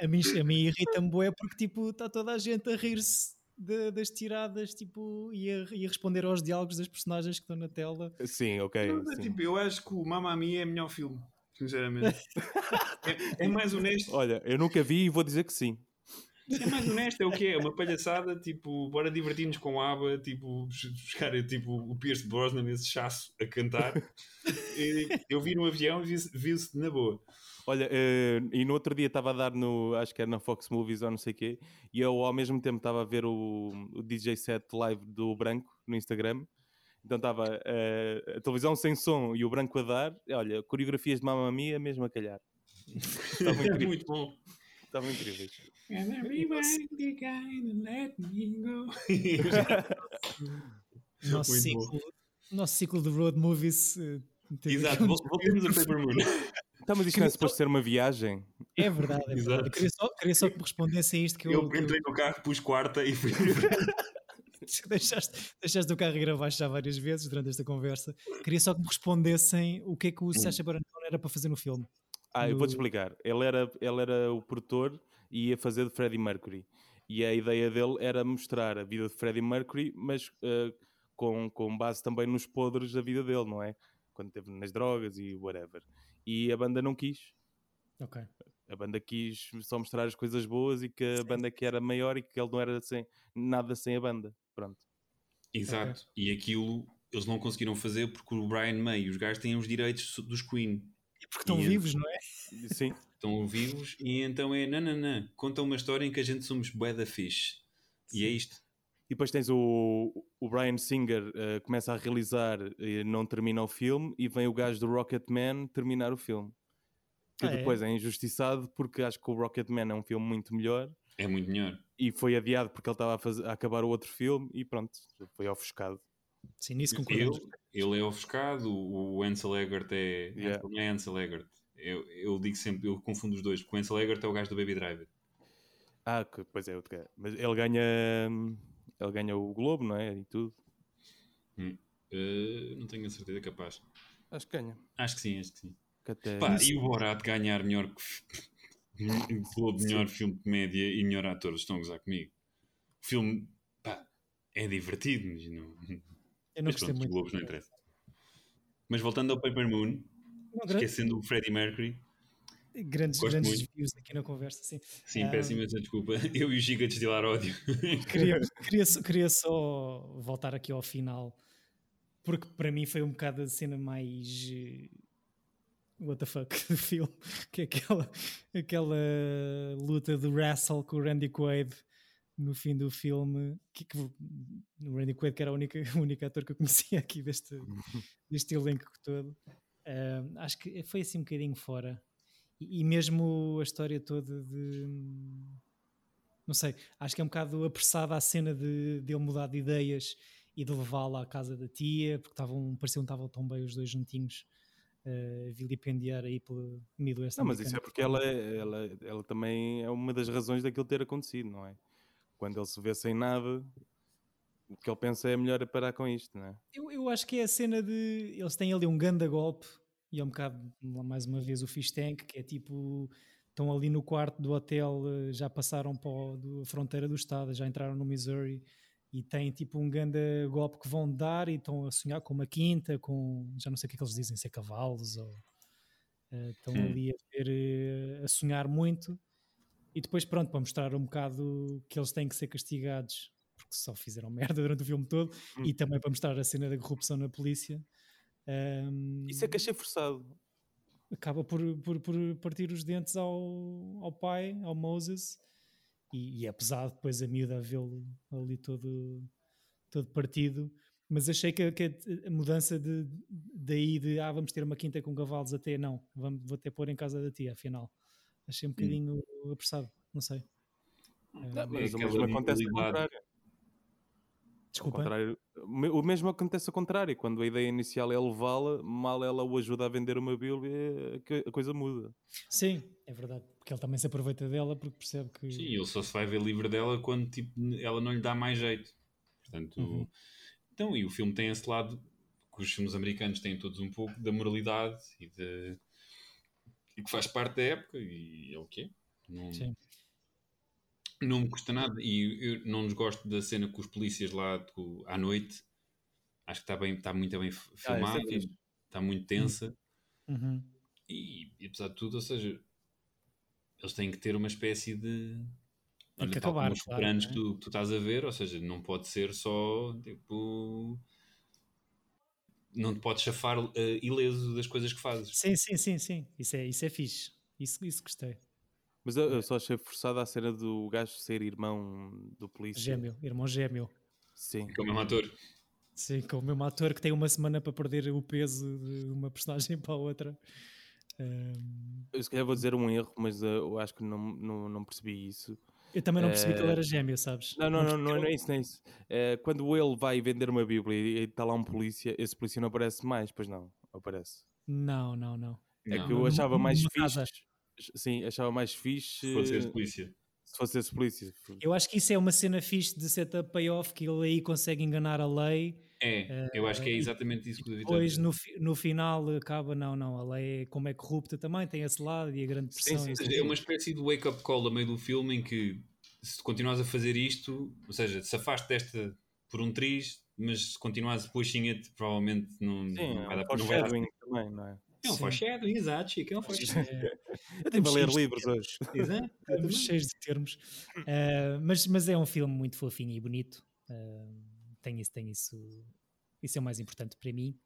a mim, a mim irrita-me bué porque tipo, está toda a gente a rir-se de- das tiradas tipo, e, a, e a responder aos diálogos das personagens que estão na tela. sim, ok. Não, sim. tipo, eu acho que o Mamma Mia é melhor filme, sinceramente. é, é mais honesto. Olha, eu nunca vi e vou dizer que sim. É mais honesto, é o que é? Uma palhaçada, tipo, bora divertir-nos com a aba, tipo, bus- buscar tipo, o Pierce Brosnan nesse chasso a cantar. Eu vi no avião e vi-se na boa. Olha, eh, e no outro dia estava a dar no, acho que era na Fox Movies ou não sei o quê, e eu ao mesmo tempo estava a ver o, o DJ set live do Branco no Instagram. Então estava eh, a televisão sem som e o Branco a dar. Olha, coreografias de Mamma Mia mesmo a calhar. Incríveis. muito bom. Estavam incríveis. And everybody kinda let me go. Nosso Muito ciclo, nosso ciclo de road movies. eh, Exato, um vol- voltemos a Paper Moon. Então, mas isto não é suposto ser uma viagem? É verdade, é verdade. Queria só, queria só que me respondessem isto que eu, Eu entrei no carro, pus quarta e fui. deixaste, deixaste o carro e gravaste já várias vezes durante esta conversa. Queria só que me respondessem o que é que o Sacha Baron Cohen era para fazer no filme. Ah, eu vou-te explicar. Ele era, ele era o produtor e ia fazer de Freddie Mercury. E a ideia dele era mostrar a vida de Freddie Mercury, mas eh, com, com base também nos podres da vida dele, não é? Quando esteve nas drogas e whatever. E a banda não quis. Ok. A banda quis só mostrar as coisas boas e que a banda que era maior e que ele não era sem, nada sem a banda. Pronto. Exato. E aquilo eles não conseguiram fazer porque o Brian May e os gajos têm os direitos dos Queen. E porque estão E- vivos, não é? Sim. Estão vivos e então é não, não, não. Conta uma história em que a gente somos bué da fixe. E é isto. E depois tens o, o Brian Singer, eh, começa a realizar e não termina o filme, e vem o gajo do Rocketman terminar o filme. Que Ah, é? depois é? injustiçado porque acho que o Rocketman é um filme muito melhor É muito melhor. e foi adiado porque ele estava a, fazer- a acabar o outro filme e pronto, foi ofuscado. Sim, nisso concordamos. Ele é ofuscado, o Ansel Egert é. Yeah. Não é Ansel Egert. Eu, eu digo sempre, eu confundo os dois, porque o Ansel Egert é o gajo do Baby Driver. Ah, que, pois é, outro gajo. Mas ele ganha, ele ganha o Globo, não é? E tudo. Eh, não tenho a certeza, capaz. Acho que ganha. Acho que sim, acho que sim. Que até- Pá, e o Borat ganhar melhor que Globo, melhor filme de comédia e melhor ator, estão a gozar comigo. O filme, pá, é divertido, mas não. Eu não Mas gostei pronto, muito. Globos não interessa. Mas voltando ao Paper Moon, Não, esquecendo o Freddie Mercury, grandes gosto grandes muito. desvios aqui na conversa, sim. sim, Ah. peço imensa desculpa, eu e o Giga destilar ódio. Queria, queria, só, queria só voltar aqui ao final, porque para mim foi um bocado a cena mais. eh, What the fuck do filme, que é aquela, aquela luta do Russell com o Randy Quaid no fim do filme. Que, que, o Randy Quaid, que era a única, o único ator que eu conhecia aqui deste, deste elenco todo. Ah, acho que foi assim um bocadinho fora. E, e mesmo a história toda de. Não sei, acho que é um bocado apressada a cena de, de ele mudar de ideias e de levá-la à casa da tia, porque estavam, pareciam que estavam tão bem os dois juntinhos a vilipendiar aí pelo Midwest. Não, mas isso é porque ela, ela, ela também é uma das razões daquilo ter acontecido, não é? Quando ele se vê sem nada, o que ele pensa é melhor parar com isto, não é? Eu, eu acho que é a cena de. Eles têm ali um ganda golpe e é um bocado, mais uma vez, o fish tank, que é tipo. Estão ali no quarto do hotel, eh, já passaram para o- a fronteira do estado, já entraram no Missouri e têm tipo um ganda golpe que vão dar e estão a sonhar com uma quinta, com. Já não sei o que é que eles dizem, se é cavalos ou. eh, estão Hum. ali a, ver, eh, a sonhar muito e depois, pronto, para mostrar um bocado que eles têm que ser castigados porque só fizeram merda durante o filme todo Hum. e também para mostrar a cena da corrupção na polícia. Ahm, Isso é que achei forçado. acaba por, por, por partir os dentes ao, ao pai, ao Moses, e, e é pesado depois a miúda a vê-lo ali todo, todo partido. Mas achei que, a- que a mudança de, daí de ah, vamos ter uma quinta com cavalos até não, vamos, vou até pôr em casa da tia, afinal. Achei um bocadinho apressado, não sei. Não, Ah, mas o aquela mesmo acontece ao contrário. Ao desculpa. contrário. O me- O mesmo acontece ao contrário. Quando a ideia inicial é levá-la, mal ela o ajuda a vender uma Bíblia, a coisa muda. Sim, é verdade, porque ele também se aproveita dela porque percebe que. Sim, ele só se vai ver livre dela quando tipo, ela não lhe dá mais jeito. Portanto, Uhum. então, e o filme tem esse lado que os filmes americanos têm todos um pouco da moralidade e, de, e que faz parte da época e é o que é. Não, Sim. não me custa nada e eu não nos gosto da cena com os polícias lá com- à noite. Acho que está bem, está muito bem f- Ah, é filmada, está muito tensa. Uhum. E, e apesar de tudo, ou seja, eles têm que ter uma espécie de. Tem que tal como acabar, os claro, é? que tu, que tu estás a ver, ou seja, não pode ser só tipo. Não te podes chafar eh, ileso das coisas que fazes. Sim, sim, sim, sim. Isso é, isso é fixe. Isso, isso gostei. Mas eu, eu só achei forçada a cena do gajo ser irmão do polícia. Gêmeo, irmão gêmeo. Sim. Que é o mesmo ator. Sim, com o mesmo ator que tem uma semana para perder o peso de uma personagem para a outra. Ahm, Eu se calhar vou dizer um erro, mas uh, eu acho que não, não, não percebi isso. Eu também não percebi que ele Eh, era gêmeo, sabes? Não, não, não, não, não é isso, não é isso. É, quando ele vai vender uma Bíblia e está lá um polícia, esse polícia não aparece mais, pois não, aparece. Não, não, não. É Não. que eu Numa- achava mais fixe. casa. Sim, achava mais fixe Se fosse esse polícia. se fosse esse polícia. Eu acho que isso é uma cena fixe de setup payoff que ele aí consegue enganar a lei. É, eu acho que é e exatamente isso que o David Depois no, fi- no final acaba, não, não, a lei é como é corrupta também, tem esse lado e a grande pressão. sim, sim. É uma espécie de wake-up call a meio do filme em que se continuas a fazer isto, ou seja, se afaste desta por um triz, mas se continuares depois xinha-te, provavelmente não, Sim, não vai é dar um não vai dar- foreshadowing também, não é? É um foreshadowing, exato, Chico, é um foreshadowing. É, Eu estive a ler livros hoje. Exato. Estamos cheios de termos. Uh, mas, mas é um filme muito fofinho e bonito. Uh, tem isso, tem isso. Isso é o mais importante para mim.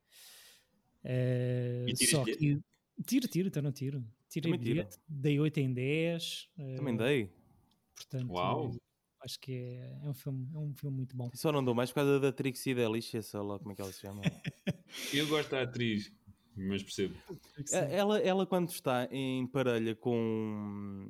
Uh, E só que. Tiro, tiro, então não tiro. Tirei bilhete, dei 8 em 10. uh, Também dei. Portanto, Uau. acho que é, é um filme, é um filme muito bom. Só não dou mais por causa da Trixie Delícia, sei lá como é que ela se chama. Eu gosto da atriz, mas percebo. Eh, ela, ela quando está em parelha com,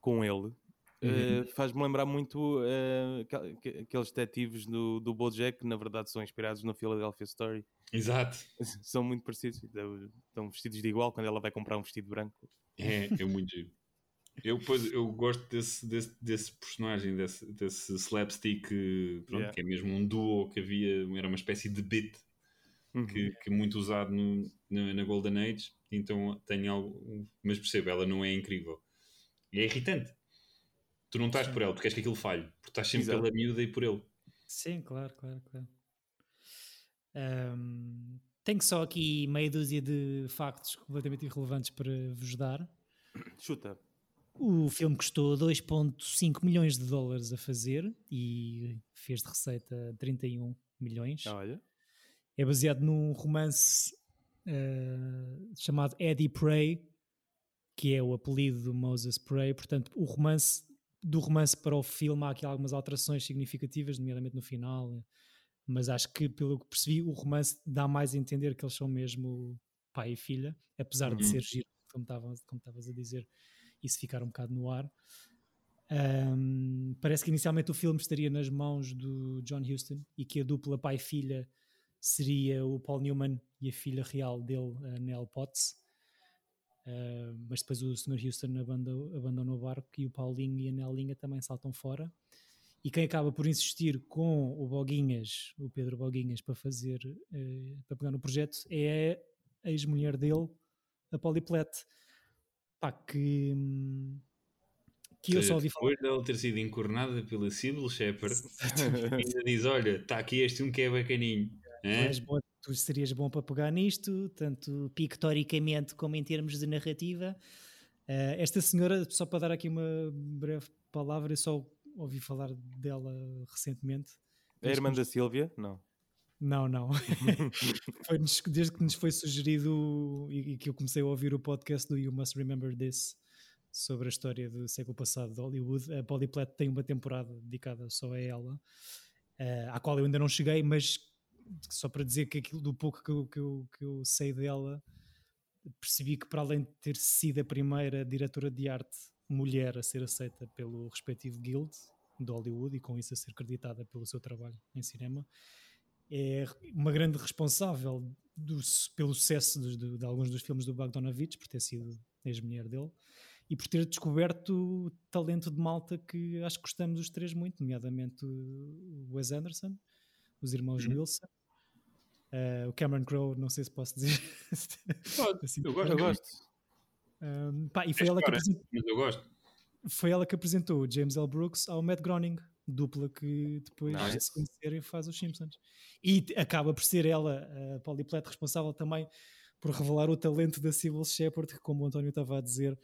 com ele, eh, faz-me lembrar muito eh, que- aqueles detetives do, do BoJack que na verdade são inspirados no Philadelphia Story. Exato. são muito parecidos. Estão- Estão vestidos de igual quando ela vai comprar um vestido branco. É, é muito giro. Eu, pois, eu gosto desse, desse, desse personagem, desse, desse slapstick, eh, pronto, Yeah. que é mesmo um duo que havia, era uma espécie de beat Uhum. que, que é muito usado no, na, na Golden Age, então tem algo, mas percebo, ela não é incrível. E é irritante. Tu não estás por ela, tu queres que aquilo falhe, porque estás sempre Exato. pela miúda e por ele. Sim, claro, claro, claro. Ahm, tenho só aqui meia dúzia de factos completamente irrelevantes para vos dar. Chuta. O filme custou 2,5 milhões de dólares a fazer e fez de receita 31 milhões. Olha. É baseado num romance eh, chamado Eddie Prey, que é o apelido do Moses Prey. Portanto, o romance do romance para o filme há aqui algumas alterações significativas, nomeadamente no final. Mas acho que, pelo que percebi, o romance dá mais a entender que eles são mesmo pai e filha, apesar de Uhum. ser giro, como estavas a dizer, isso ficar um bocado no ar. Ahm, parece que inicialmente o filme estaria nas mãos do John Huston e que a dupla pai-filha seria o Paul Newman e a filha real dele, a Nell Potts. Ah, mas depois o Sr. Houston abandonou, abandonou o barco e o Paulinho e a Nelinha também saltam fora. e quem acaba por insistir com o Boguinhas, o Pedro Boguinhas, para fazer, eh, para pegar no projeto, é a ex-mulher dele, a Poliplete. Pá, que, hum, que eu só ouvi falar. Depois dela ter sido encornada pela Sybil Shepherd, ainda diz: Olha, está aqui este um que é bacaninho. És bom- tu serias bom para pegar nisto, tanto pictoricamente como em termos de narrativa. Eh, esta senhora, só para dar aqui uma breve palavra, eu só ouvi falar dela recentemente. É a irmã da Sílvia? Não. Não, não. Foi-nos- desde que nos foi sugerido e, e que eu comecei a ouvir o podcast do You Must Remember This sobre a história do século passado de Hollywood, a Polyplet tem uma temporada dedicada só a ela, eh, à qual eu ainda não cheguei, mas só para dizer que aquilo do pouco que eu, que eu, que eu sei dela, percebi que para além de ter sido a primeira diretora de arte mulher a ser aceita pelo respectivo guild de Hollywood e com isso a ser creditada pelo seu trabalho em cinema, é uma grande responsável do pelo sucesso dos- de, de alguns dos filmes do Bogdanovich, por ter sido ex-mulher dele, e por ter descoberto talento de malta que acho que gostamos os três muito, nomeadamente o Wes Anderson, os irmãos Uhum. Wilson, eh, o Cameron Crowe, não sei se posso dizer. assim, eu gosto. Eu gosto. um, pá, e foi És ela, que apresentou, Mas eu gosto. foi ela que apresentou o James L. Brooks ao Matt Groening, dupla que depois de Nice. se conhecerem faz os Simpsons. E acaba por ser ela, a Polyplet, responsável também por revelar o talento da Sybil Shepherd, que, como o António estava a dizer,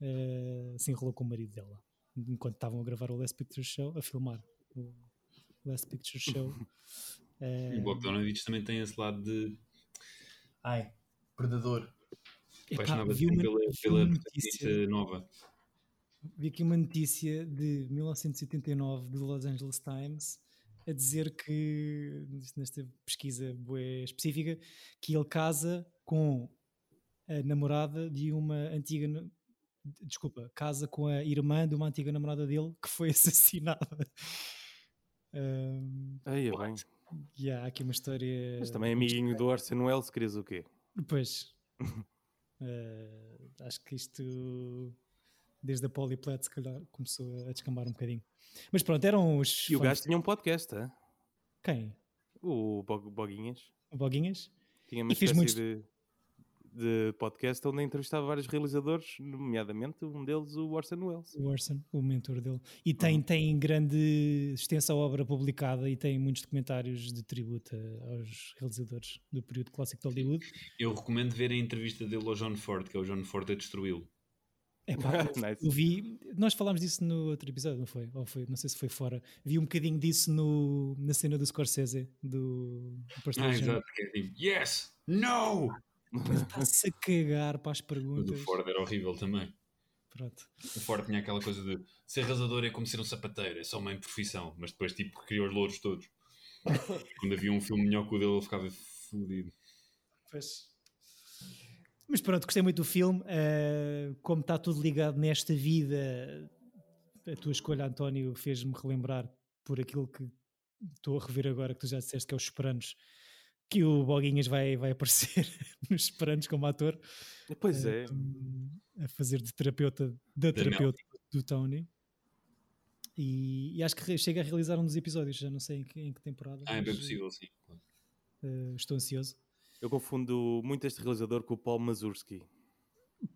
eh, se enrolou com o marido dela, enquanto estavam a gravar o Last Picture Show, a filmar o Last Picture Show. Eh, O Bogdanovich também tem esse lado de. Ai, predador. Apaixonava-se pela, vi pela notícia- nova. vi aqui uma notícia de 1979 do Los Angeles Times a dizer que, nesta pesquisa específica, que ele casa com a namorada de uma antiga. Desculpa, casa com a irmã de uma antiga namorada dele que foi assassinada. Um, Aí, é bem. E há aqui uma história. Mas também é amiguinho do Orson Welles, querias o quê? Pois. Eh, acho que isto, desde a Polyplet, se calhar, começou a descambar um bocadinho. Mas pronto, eram os. E o gajo tinha um podcast, hã? Quem? o Bog- Boguinhas. O Boguinhas? Tinha uma E fez muitos- de, de podcast onde entrevistava vários realizadores, nomeadamente um deles, o Orson Welles. O Orson, o mentor dele. E tem, Uhum. tem grande, extensa obra publicada e tem muitos documentários de tributo a- aos realizadores do período clássico de Hollywood. Eu recomendo ver a entrevista dele ao John Ford, que é o John Ford a destruí-lo. Epá, eu, Nice. eu vi, nós falámos disso no outro episódio, não foi? Ou foi? Não sei se foi fora. Vi um bocadinho disso no, na cena do Scorsese, do, do Ah, exato, que é tipo, yes, no! Está-se a cagar para as O do perguntas. Ford era horrível também. Pronto. O Ford tinha aquela coisa de ser rasador é como ser um sapateiro, é só uma profissão, mas depois tipo criou os louros todos. Quando havia um filme melhor que o dele, ele ficava fodido. Pois. Mas pronto, gostei muito do filme. eh, como está tudo ligado nesta vida, a tua escolha, António, fez-me relembrar por aquilo que estou a rever agora, que tu já disseste que é os Esperanos, que o Boguinhas vai, vai aparecer nos Esperanos como ator. Pois eh, é. hum, A fazer de terapeuta, da terapeuta do Tony. E, e acho que chega a realizar um dos episódios, já não sei em que, em que temporada. Ah, é bem possível, sim. eh, estou ansioso. Eu confundo muito este realizador com o Paul Mazursky,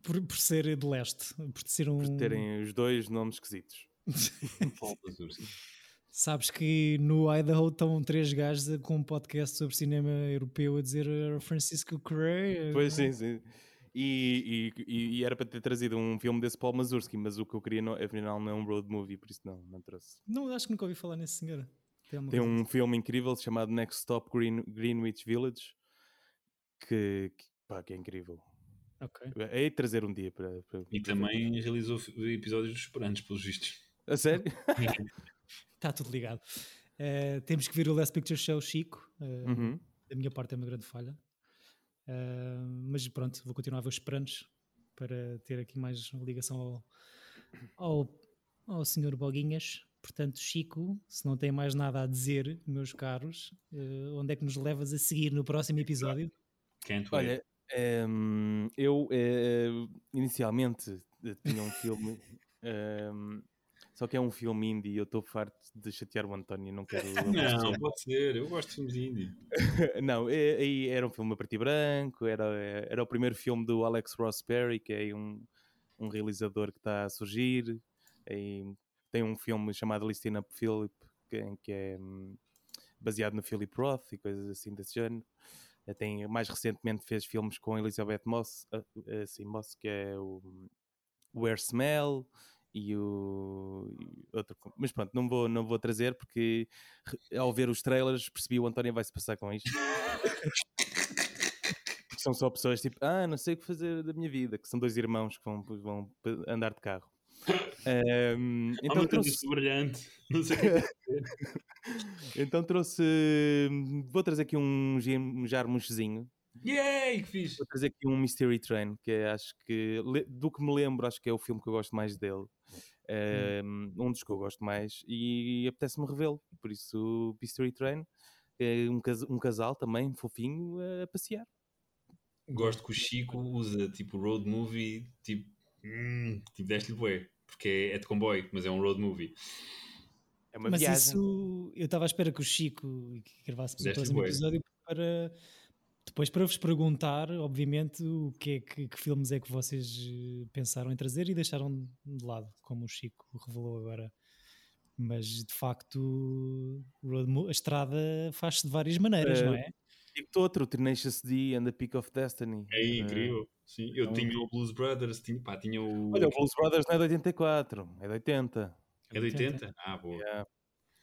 Por, por ser de leste, por ser um. por terem os dois nomes esquisitos. Paulo Azul, sim. Sabes que no Idaho estão três gajos com um podcast sobre cinema europeu a dizer uh, Francisco Correa. Pois sim, sim. E, e, e- era para ter trazido um filme desse Paul Mazursky, mas o que eu queria, não, afinal, não é um road movie, por isso não, não trouxe. Não, acho que nunca ouvi falar nesse senhor. Tem, Tem um filme incrível chamado Next Stop Green, Greenwich Village, que, que, pá, que é incrível. assim. Ok. É de trazer um dia para. para- E para também realizou episódios dos Esperantes, pelos vistos. A sério? Está tudo ligado. Uh, temos que ver o Last Picture Show Chico. uh, Uhum. Da minha parte é uma grande falha. Uh, mas pronto, vou continuar a ver os Esperantes para ter aqui mais uma ligação ao, ao, ao senhor Boguinhas. Portanto, Chico, se não tem mais nada a dizer, meus caros, uh, onde é que nos levas a seguir no próximo episódio? Can't wait. Olha, ehm, eu eh, inicialmente tinha um filme. ehm, Só que é um filme indie e eu estou farto de chatear o António, não quero. Não, pode ser, eu gosto de filmes indie. não, é- aí era um filme a preto e branco, era, era o primeiro filme do Alex Ross Perry, que é um, um realizador que está a surgir. E tem um filme chamado Listen Up Philip, que, que é hum, baseado no Philip Roth e coisas assim desse género. Eh, Tem, mais recentemente fez filmes com Elizabeth Moss, assim, Moss que é o Where Smell e o e outro. Mas pronto, não vou, não vou trazer porque ao ver os trailers percebi o António vai se passar com isto. São só pessoas tipo, ah, não sei o que fazer da minha vida, que são dois irmãos que vão, vão andar de carro. Ahm, Então, então, trouxe, brilhante. Não sei então trouxe. Vou trazer aqui um, um jarmuchezinho. Yay, que fixe. Vou trazer aqui um Mystery Train, que é, acho que, le- do que me lembro, acho que é o filme que eu gosto mais dele. Um, um dos que eu gosto mais. E apetece-me revê-lo. Por isso, Mystery Train. É um, cas- um casal também, fofinho, a passear. Gosto que o Chico usa tipo road movie, tipo, hum, tipo deste-lhe bué, porque é, é de comboio, mas é um road movie. É uma Mas viagem. isso, eu estava à espera que o Chico que gravássemos o Deste próximo bué. episódio para depois para vos perguntar, obviamente, o que é que, que filmes é que vocês eh, pensaram em trazer e deixaram de lado, como o Chico revelou agora. Mas de facto, a estrada faz-se de várias maneiras, Eh, não é? Tipo outro, Tenacious D and the Peak of Destiny. É Eh, incrível. Sim, eu então- tinha o Blues Brothers, tinha, pá, tinha o. Olha, o Blues Brothers não é de 84, é de 80. é de 80? Ah, boa. Yeah.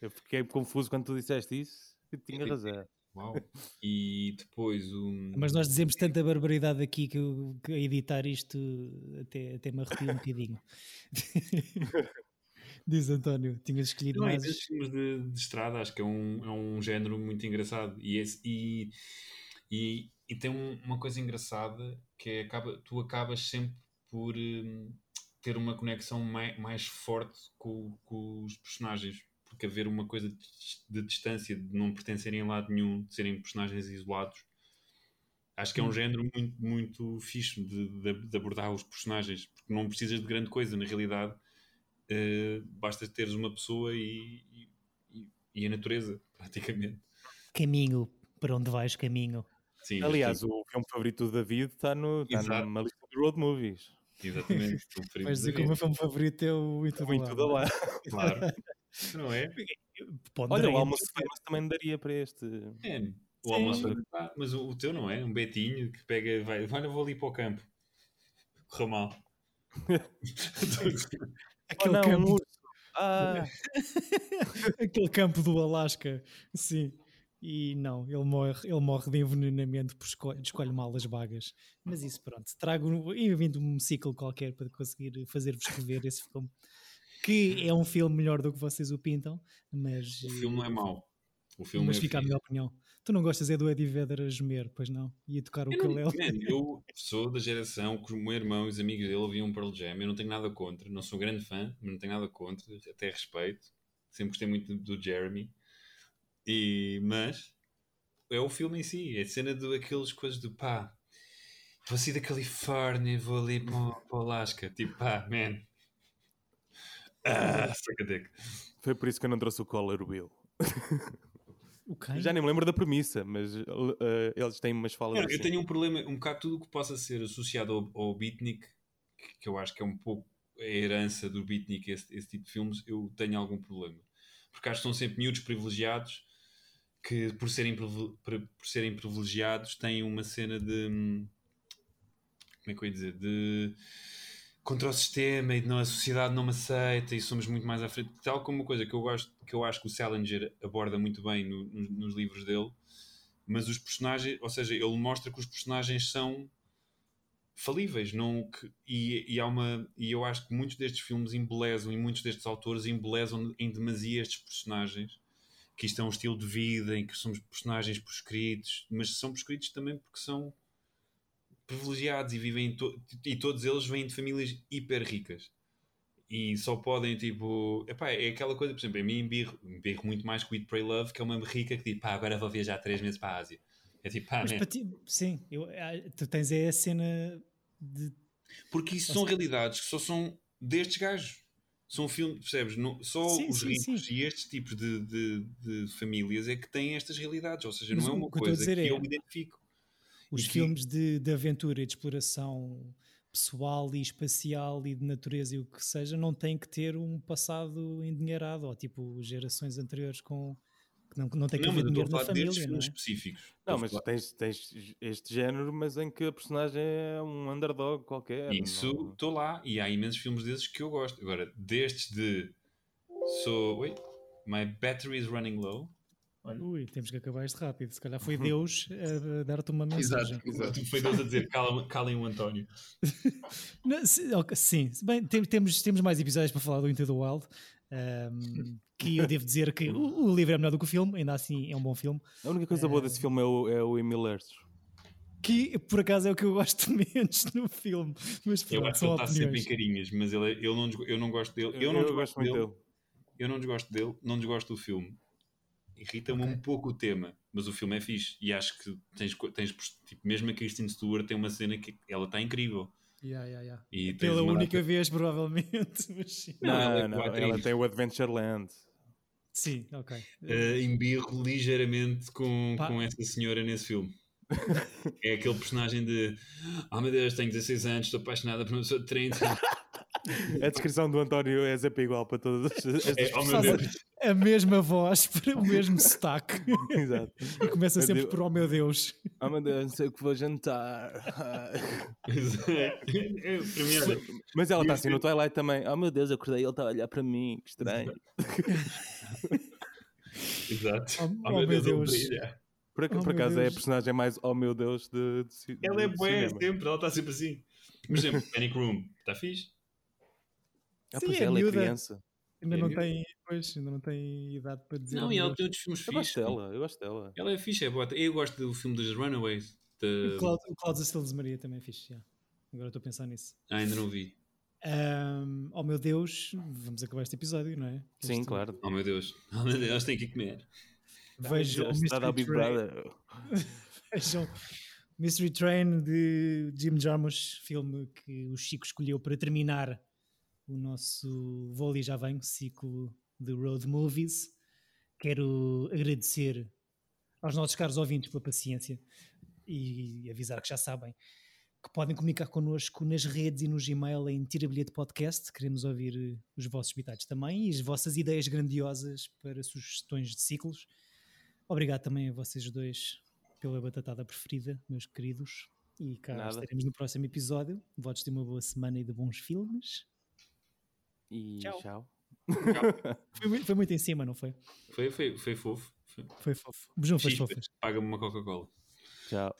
Eu fiquei confuso quando tu disseste isso e tinha 80. razão. Uau. E depois o. Mas nós dizemos tanta barbaridade aqui que, eu, que a editar isto até, até me arrepio um bocadinho. Diz António, tinhas escolhido Não, mais. desses filmes de, de estrada, acho que é um, é um género muito engraçado. E, esse- e, e, e tem um- uma coisa engraçada que é acaba, tu acabas sempre por hum, ter uma conexão mai, mais forte com, com os personagens. Porque haver uma coisa de, de distância, de não pertencerem a lado nenhum, de serem personagens isolados, acho que é um Hum. género muito, muito fixe de, de, de abordar os personagens. Porque não precisas de grande coisa, na realidade. Uh, basta teres uma pessoa e, e- e- a natureza, praticamente. Caminho, para onde vais, caminho. Sim, Aliás, mas, o filme favorito do David está no, tá Exato. numa lista de road movies. exatamente. o Vais dizer que o meu filme favorito é o Into the Muito da Wild. lá. Claro. Não é? Pode Olha, o almoço de Famas também daria para este. É. O Sim. almoço. Ah, mas o, o teu não é? Um Betinho que pega, vai, vai, eu vou ali para o campo. Correu mal. Oh, aquele, não, um campo, urso. Ah, aquele campo do Alasca, sim. E não, ele morre, ele morre de envenenamento por escolhe, escolhe mal as vagas. Mas isso, pronto, trago e vindo um ciclo qualquer para conseguir fazer-vos rever esse filme. Que é um filme melhor do que vocês o pintam, mas, o filme não é mau. O filme mas é fica a minha opinião. Tu não gostas é do Eddie Vedder a gemer, pois não? E a tocar o man, eu sou da geração que o meu irmão e os amigos dele ouviam Pearl Jam. Eu não tenho nada contra, não sou grande fã, mas não tenho nada contra, até respeito. Sempre gostei muito do, Jeremy. E, mas é o filme em si, é a cena de aquelas coisas do pá, vou sair da Califórnia e vou ali para, o- para o Alasca. Tipo, pá, man. Ah, foi por isso que eu não trouxe o Collar Will. O quem? Já nem me lembro da premissa, mas eh, eles têm umas falas Não, assim. eu tenho um problema, um bocado tudo o que possa ser associado ao, ao beatnik, que, que eu acho que é um pouco a herança do beatnik, esse, esse tipo de filmes, eu tenho algum problema. Porque acho que são sempre miúdos privilegiados que, por serem, por serem privilegiados, têm uma cena de. hum, Como é que eu ia dizer? De. Contra o sistema e não, a sociedade não me aceita e somos muito mais à frente. Tal como uma coisa que eu, gosto, que eu acho que o Salinger aborda muito bem no- nos- nos livros dele, mas os personagens, ou seja, ele mostra que os personagens são falíveis, não que, e, e há uma e eu acho que muitos destes filmes embelezam e muitos destes autores embelezam em demasia estes personagens que isto é um estilo de vida em que somos personagens prescritos, mas são prescritos também porque são privilegiados e vivem em to- e todos eles vêm de famílias hiper ricas e só podem tipo epá, é aquela coisa, por exemplo, a mim embirro, embirro muito mais com o Eat, Pray, Love que é uma rica que tipo, pá, agora vou viajar três meses para a Ásia é tipo, pá, Mas man, para ti, sim, eu, ah, tu tens é a cena de. Porque isso são realidades que só são destes gajos. São filmes, percebes? Não, só Sim, os sim, ricos sim. e estes tipos de, de, de famílias é que têm estas realidades. Ou seja, Mas não é uma coisa que é- eu me identifico. Os E que- filmes de, de aventura e de exploração pessoal e espacial e de natureza e o que seja não têm que ter um passado endinheirado ou tipo gerações anteriores com que não, não tem que Não, mas haver dinheiro na família, não é? específicos. Não, mas tens, tens este género, mas em que a personagem é um underdog qualquer. Isso, não- estou lá e há imensos filmes desses que eu gosto. Agora, destes de. Sou. My battery is running low. Olha. Ui, temos que acabar isto rápido. Se calhar foi Deus a, dar-te uma mensagem. exato. Foi Deus a dizer calem, o António. Não, se- ok, sim, bem, tem- temos, temos mais episódios para falar do Into the Wild. ahm, que eu devo dizer que o, o livro é melhor do que o filme, ainda assim é um bom filme. A única coisa boa desse filme é o, é o Emil Hirsch. Que por acaso é o que eu gosto menos no filme. Mas Eu acho que ele está sempre em carinhas, mas ele, é- ele não, eu não gosto dele. Eu, não eu desgosto gosto muito dele. dele. Eu não desgosto dele, não desgosto do filme. Irrita-me Ok. um pouco o tema, mas o filme é fixe. E acho que tens, tens tipo, mesmo a Kristen Stewart tem uma cena que ela está incrível. Yeah, yeah, yeah. E tens Pela única data- vez, provavelmente. mas sim. Não, ela é Não, não, ela tem o Adventureland. Sim, ok. uh, embirro ligeiramente com, Pá. com essa senhora nesse filme. é aquele personagem de Oh meu Deus, tenho 16 anos, estou apaixonada por uma pessoa de 30. A descrição do António é sempre igual para todas estas É, oh. Deus. A mesma voz, o mesmo sotaque. Exato. E começa Eu sempre por Oh meu Deus. Ah, meu Deus, não sei o que vou jantar. Mas ela está assim no Twilight também. Ah, meu Deus, acordei e ele está a olhar para mim. Que estranho. Exato. Oh, Oh, oh, meu Deus, Deus. brilha. Por, Oh, por acaso é a Deus. personagem mais oh meu Deus de, de, ci- Ela é de boa sempre, ela está sempre assim. Por exemplo, Panic Room, está fixe? Ah, Sim, pois é ela é miúda. criança. Ainda É não miúda. tem, pois, ainda não tem idade para dizer. Não, e ela tem outros filmes Eu gosto dela, eu gosto dela. Ela é fixe, é boa. Eu gosto do filme dos Runaways. de- O Cláudio- Cláudio Estelos Maria também é fixe. já. Agora estou a pensar nisso. Ah, ainda não vi. Ahm, oh meu Deus, vamos acabar este episódio, não é? Sim, claro. Oh meu Deus. Oh meu Deus, tenho que comer. Vejam o Está a Mystery Big Train. Brother. Vejam Mystery Train de Jim Jarmusch, filme que o Chico escolheu para terminar o nosso Vou Ali Já Venho ciclo de road movies. Quero agradecer aos nossos caros ouvintes pela paciência e avisar que já sabem que podem comunicar connosco nas redes e no Gmail em Tira Bilhete Podcast. Queremos ouvir eh, os vossos bitados também e as vossas ideias grandiosas para sugestões de ciclos. Obrigado também a vocês dois pela batatada preferida, meus queridos. E cá Nada. estaremos no próximo episódio. Votos de uma boa semana e de bons filmes. E Tchau. tchau. Foi, foi muito em cima, não foi? Foi, foi, foi fofo. Foi. Foi fofo. Beijão, foi Chispa, fofas. Paga-me uma Coca-Cola. Tchau.